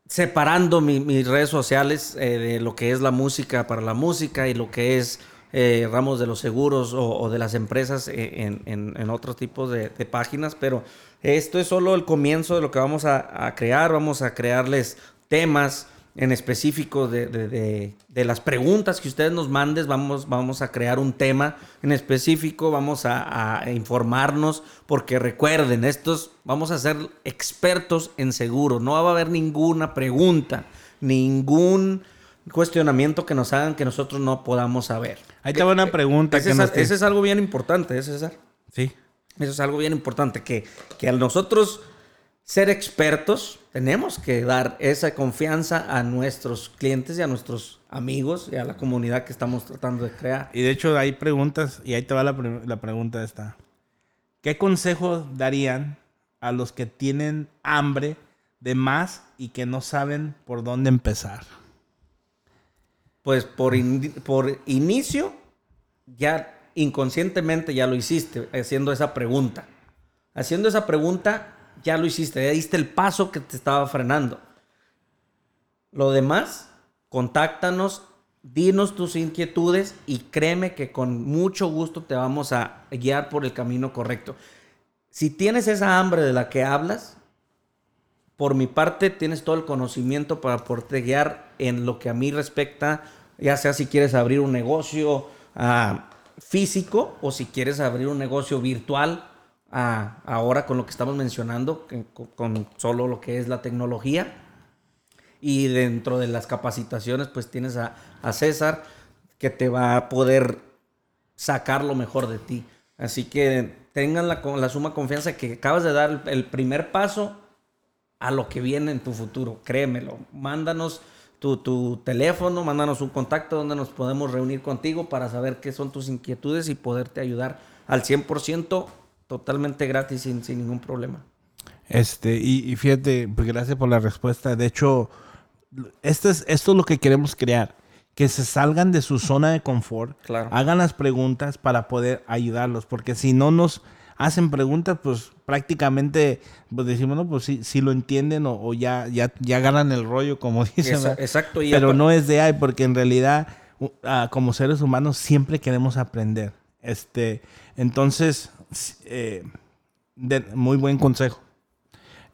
separando mi- mis redes sociales eh, de lo que es la música para la música y lo que es eh, ramos de los seguros o, de las empresas eh, en, otros tipos de, páginas, pero esto es solo el comienzo de lo que vamos a crear. Vamos a crearles temas en específico de, de- de- de las preguntas que ustedes nos mandes. Vamos, vamos a crear un tema en específico, vamos a, a informarnos, porque recuerden, estos vamos a ser expertos en seguros. No va a haber ninguna pregunta, ningún cuestionamiento que nos hagan que nosotros no podamos saber. Ahí te va una pregunta Ese que es, nos... ese es algo bien importante, ese César. Sí. Eso es algo bien importante, que, que al nosotros ser expertos, tenemos que dar esa confianza a nuestros clientes y a nuestros amigos y a la comunidad que estamos tratando de crear. Y de hecho hay preguntas, y ahí te va la, pre- la pregunta esta. ¿Qué consejo darían a los que tienen hambre de más y que no saben por dónde empezar? Pues por, in- por inicio, ya inconscientemente ya lo hiciste haciendo esa pregunta. Haciendo esa pregunta, ya lo hiciste, ya diste el paso que te estaba frenando. Lo demás, contáctanos, dinos tus inquietudes y créeme que con mucho gusto te vamos a guiar por el camino correcto. Si tienes esa hambre de la que hablas, por mi parte tienes todo el conocimiento para poderte guiar en lo que a mí respecta, ya sea si quieres abrir un negocio ah, físico o si quieres abrir un negocio virtual, ah, ahora con lo que estamos mencionando, con, solo lo que es la tecnología. Y dentro de las capacitaciones, pues tienes a, a César que te va a poder sacar lo mejor de ti. Así que tengan la, la suma confianza que acabas de dar el, el primer paso a lo que viene en tu futuro. Créemelo. Mándanos tu, tu teléfono, mándanos un contacto donde nos podemos reunir contigo para saber qué son tus inquietudes y poderte ayudar al 100% totalmente gratis sin, sin ningún problema. Este, y, y fíjate, pues, gracias por la respuesta. De hecho, esto es, esto es lo que queremos crear. que se salgan de su zona de confort, Claro. hagan las preguntas para poder ayudarlos, porque si no nos hacen preguntas, pues prácticamente pues decimos, no, pues sí, sí lo entienden o, o ya, ya, ya agarran el rollo, como dicen. ¿verdad? exacto, y Pero no es de ahí, porque en realidad, ah, como seres humanos, siempre queremos aprender. Este, entonces, eh, de- muy buen consejo.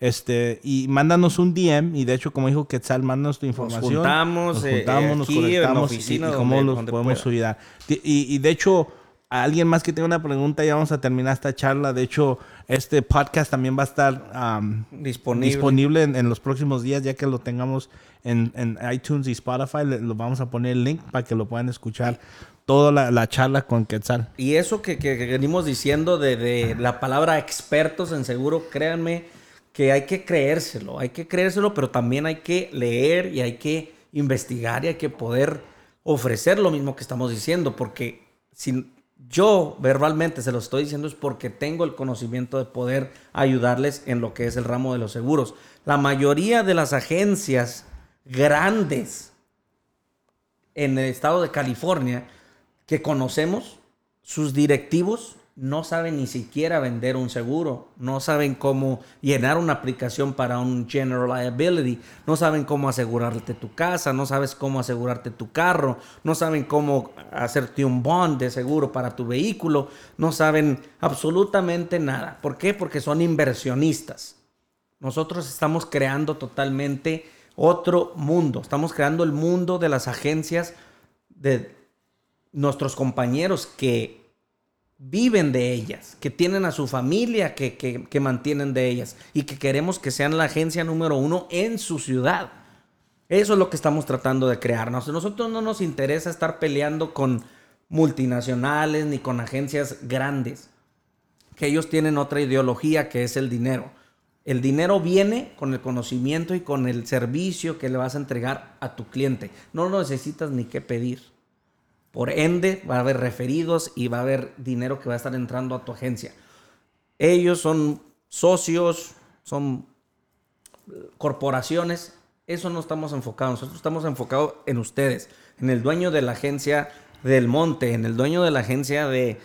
Este, y mándanos un DM, y de hecho, como dijo Quetzal, mándanos tu información. juntamos, nos eh, juntamos, nos aquí conectamos y- oficina, y, cómo donde- los donde podemos pueda. ayudar. Y, y de hecho, a alguien más que tenga una pregunta, ya vamos a terminar esta charla. De hecho, este podcast también va a estar am, Disponible. disponible en, en los próximos días, ya que lo tengamos en, en iTunes y Spotify. Le, lo vamos a poner el link para que lo puedan escuchar toda la, la charla con Quetzal. Y eso que venimos diciendo de, de la palabra expertos en seguro, créanme que hay que creérselo, hay que creérselo, pero también hay que leer y hay que investigar y hay que poder ofrecer lo mismo que estamos diciendo, porque si yo verbalmente se lo estoy diciendo es porque tengo el conocimiento de poder ayudarles en lo que es el ramo de los seguros. La mayoría de las agencias grandes en el estado de California que conocemos, sus directivos no saben ni siquiera vender un seguro, no saben cómo llenar una aplicación para un general liability, no saben cómo asegurarte tu casa, no sabes cómo asegurarte tu carro, no saben cómo hacerte un bond de seguro para tu vehículo, no saben absolutamente nada. ¿Por qué? Porque son inversionistas. Nosotros estamos creando totalmente otro mundo. Estamos creando el mundo de las agencias de nuestros compañeros que viven de ellas, que tienen a su familia que, que- mantienen de ellas y que queremos que sean la agencia número uno en su ciudad. Eso es lo que estamos tratando de crear. Nos- Nosotros no nos interesa estar peleando con multinacionales ni con agencias grandes que ellos tienen otra ideología que es el dinero. El dinero viene con el conocimiento y con el servicio que le vas a entregar a tu cliente. No lo necesitas ni qué pedir. Por ende, va a haber referidos y va a haber dinero que va a estar entrando a tu agencia. Ellos son socios, son eh, corporaciones. Eso no estamos enfocados. Nosotros estamos enfocados en ustedes, en el dueño de la agencia del Monte, en el dueño de la agencia de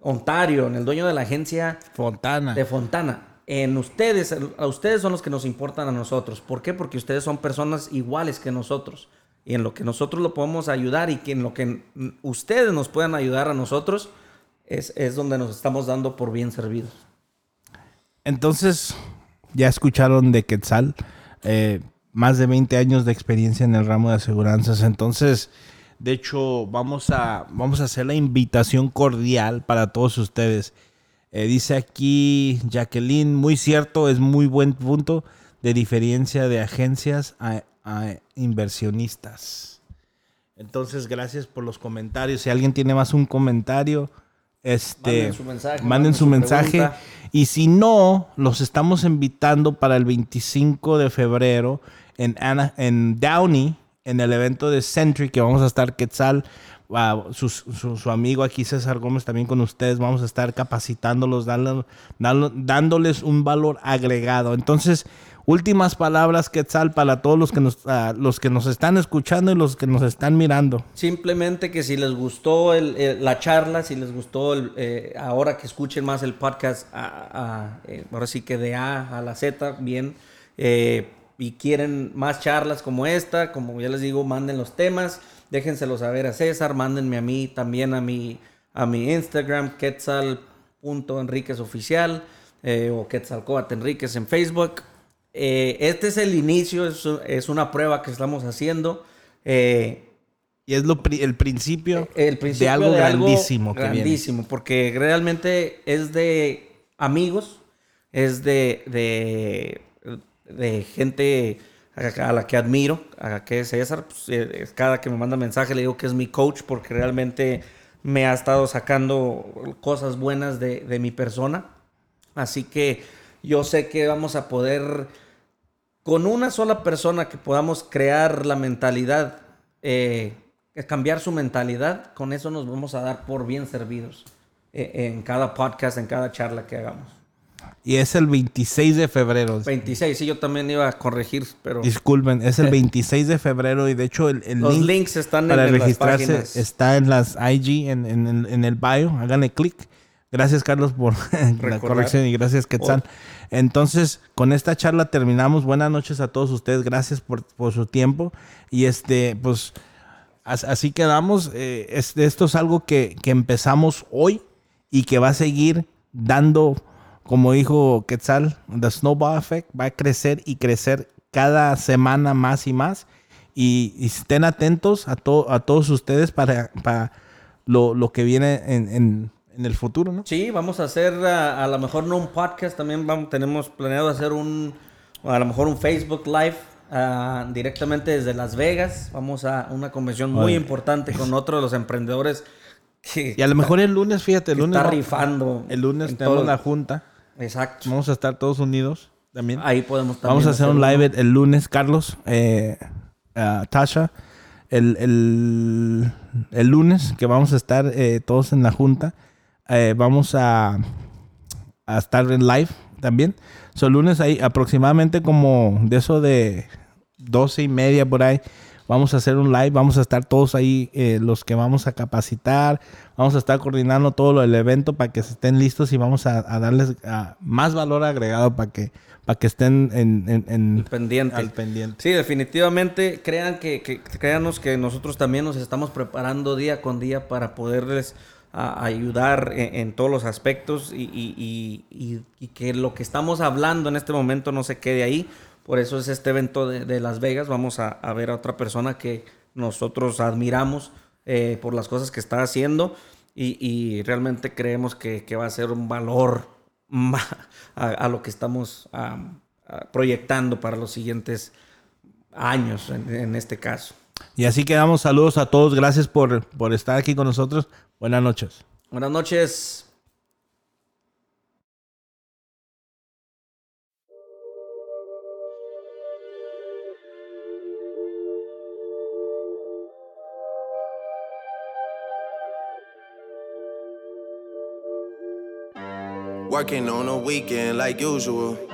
Ontario, en el dueño de la agencia Fontana. de Fontana. En ustedes, a ustedes son los que nos importan a nosotros. ¿Por qué? Porque ustedes son personas iguales que nosotros. Y en lo que nosotros lo podemos ayudar y que en lo que ustedes nos puedan ayudar a nosotros, es, es donde nos estamos dando por bien servidos. Entonces, ya escucharon de Quetzal, eh, más de 20 años de experiencia en el ramo de aseguranzas. Entonces, de hecho, vamos a, vamos a hacer la invitación cordial para todos ustedes. Eh, dice aquí Jacqueline, muy cierto, es muy buen punto de diferencia de agencias a, a inversionistas. Entonces, gracias por los comentarios. Si alguien tiene más un comentario, este, Manden su mensaje, manden manden su su mensaje. Y si no, los estamos invitando para el 25 de febrero en, Ana- en Downey, en el evento de Century, que vamos a estar Quetzal, su, su- su amigo aquí César Gómez también con ustedes. Vamos a estar capacitándolos, dándoles un valor agregado. Entonces, últimas palabras, Quetzal, para todos los que, nos, ah, los que nos están escuchando y los que nos están mirando. Simplemente que si les gustó el- la charla, si les gustó el, eh, ahora que escuchen más el podcast, a- eh, ahora sí que de A a la Z, bien, eh, y quieren más charlas como esta, como ya les digo, manden los temas, déjenselo saber a César, mándenme a mí también a mi, a mi Instagram, quetzal.enriquezoficial eh, o Quetzalcoatl Enríquez en Facebook. Eh, este es el inicio, es, es una prueba que estamos haciendo. Eh, Y es lo, pri- el principio, el principio de algo grandísimo. que viene. grandísimo, porque realmente es de amigos, es de, de, de gente a, a la que admiro, a que es César. Pues, eh, es cada que me manda mensaje le digo que es mi coach porque realmente me ha estado sacando cosas buenas de, de mi persona. Así que yo sé que vamos a poder, con una sola persona que podamos crear la mentalidad, eh, cambiar su mentalidad, con eso nos vamos a dar por bien servidos eh, en cada podcast, en cada charla que hagamos. y es el 26 de febrero. 26, sí, yo también iba a corregir, pero Disculpen, es el 26 de febrero y de hecho el, el los link links están para en las registrarse páginas. está en las IG, en, en en el bio. Háganle clic. Gracias, Carlos, por la corrección y gracias, Quetzal. Entonces, con esta charla terminamos. Buenas noches a todos ustedes. Gracias por, por su tiempo. Y este, pues, as- así quedamos. Eh, esto es algo que, que empezamos hoy y que va a seguir dando, como dijo Quetzal, the snowball effect, va a crecer y crecer cada semana más y más. Y, y estén atentos a, to- a todos ustedes para, para lo, lo que viene en, en- en el futuro, ¿no? Sí, vamos a hacer a, a lo mejor no un podcast, también vamos, tenemos planeado hacer un, a lo mejor un Facebook Live ah, directamente desde Las Vegas. Vamos a una convención muy Oye. importante con otro de los emprendedores que Y a lo mejor el lunes, fíjate, el lunes, está rifando. el lunes en tenemos todo. la junta. Exacto. Vamos a estar todos unidos también. Ahí podemos también Vamos a hacer un live uno. el, lunes, Carlos, eh, ah, Tasha. El, el- el lunes que vamos a estar eh, todos en la junta, eh, vamos a, a estar en live también. So, lunes ahí aproximadamente como de eso de 12 y media por ahí. Vamos a hacer un live, vamos a estar todos ahí, eh, los que vamos a capacitar, vamos a estar coordinando todo lo del evento para que estén listos y vamos a, a darles más valor agregado para que, para que estén en, en- en- pendiente. al pendiente. Sí, definitivamente. Crean que, que, créanos que nosotros también nos estamos preparando día con día para poderles a- ayudar en, todos los aspectos y, y- y- y- que lo que estamos hablando en este momento no se quede ahí. Por eso es este evento de, de Las Vegas. Vamos a, ver a otra persona que nosotros admiramos eh, por las cosas que está haciendo y, realmente creemos que, que va a ser un valor a, a lo que estamos proyectando para los siguientes años en, en este caso. Y así quedamos. Saludos a todos. Gracias por, por estar aquí con nosotros. Buenas noches. Buenas noches. Working on a weekend like usual.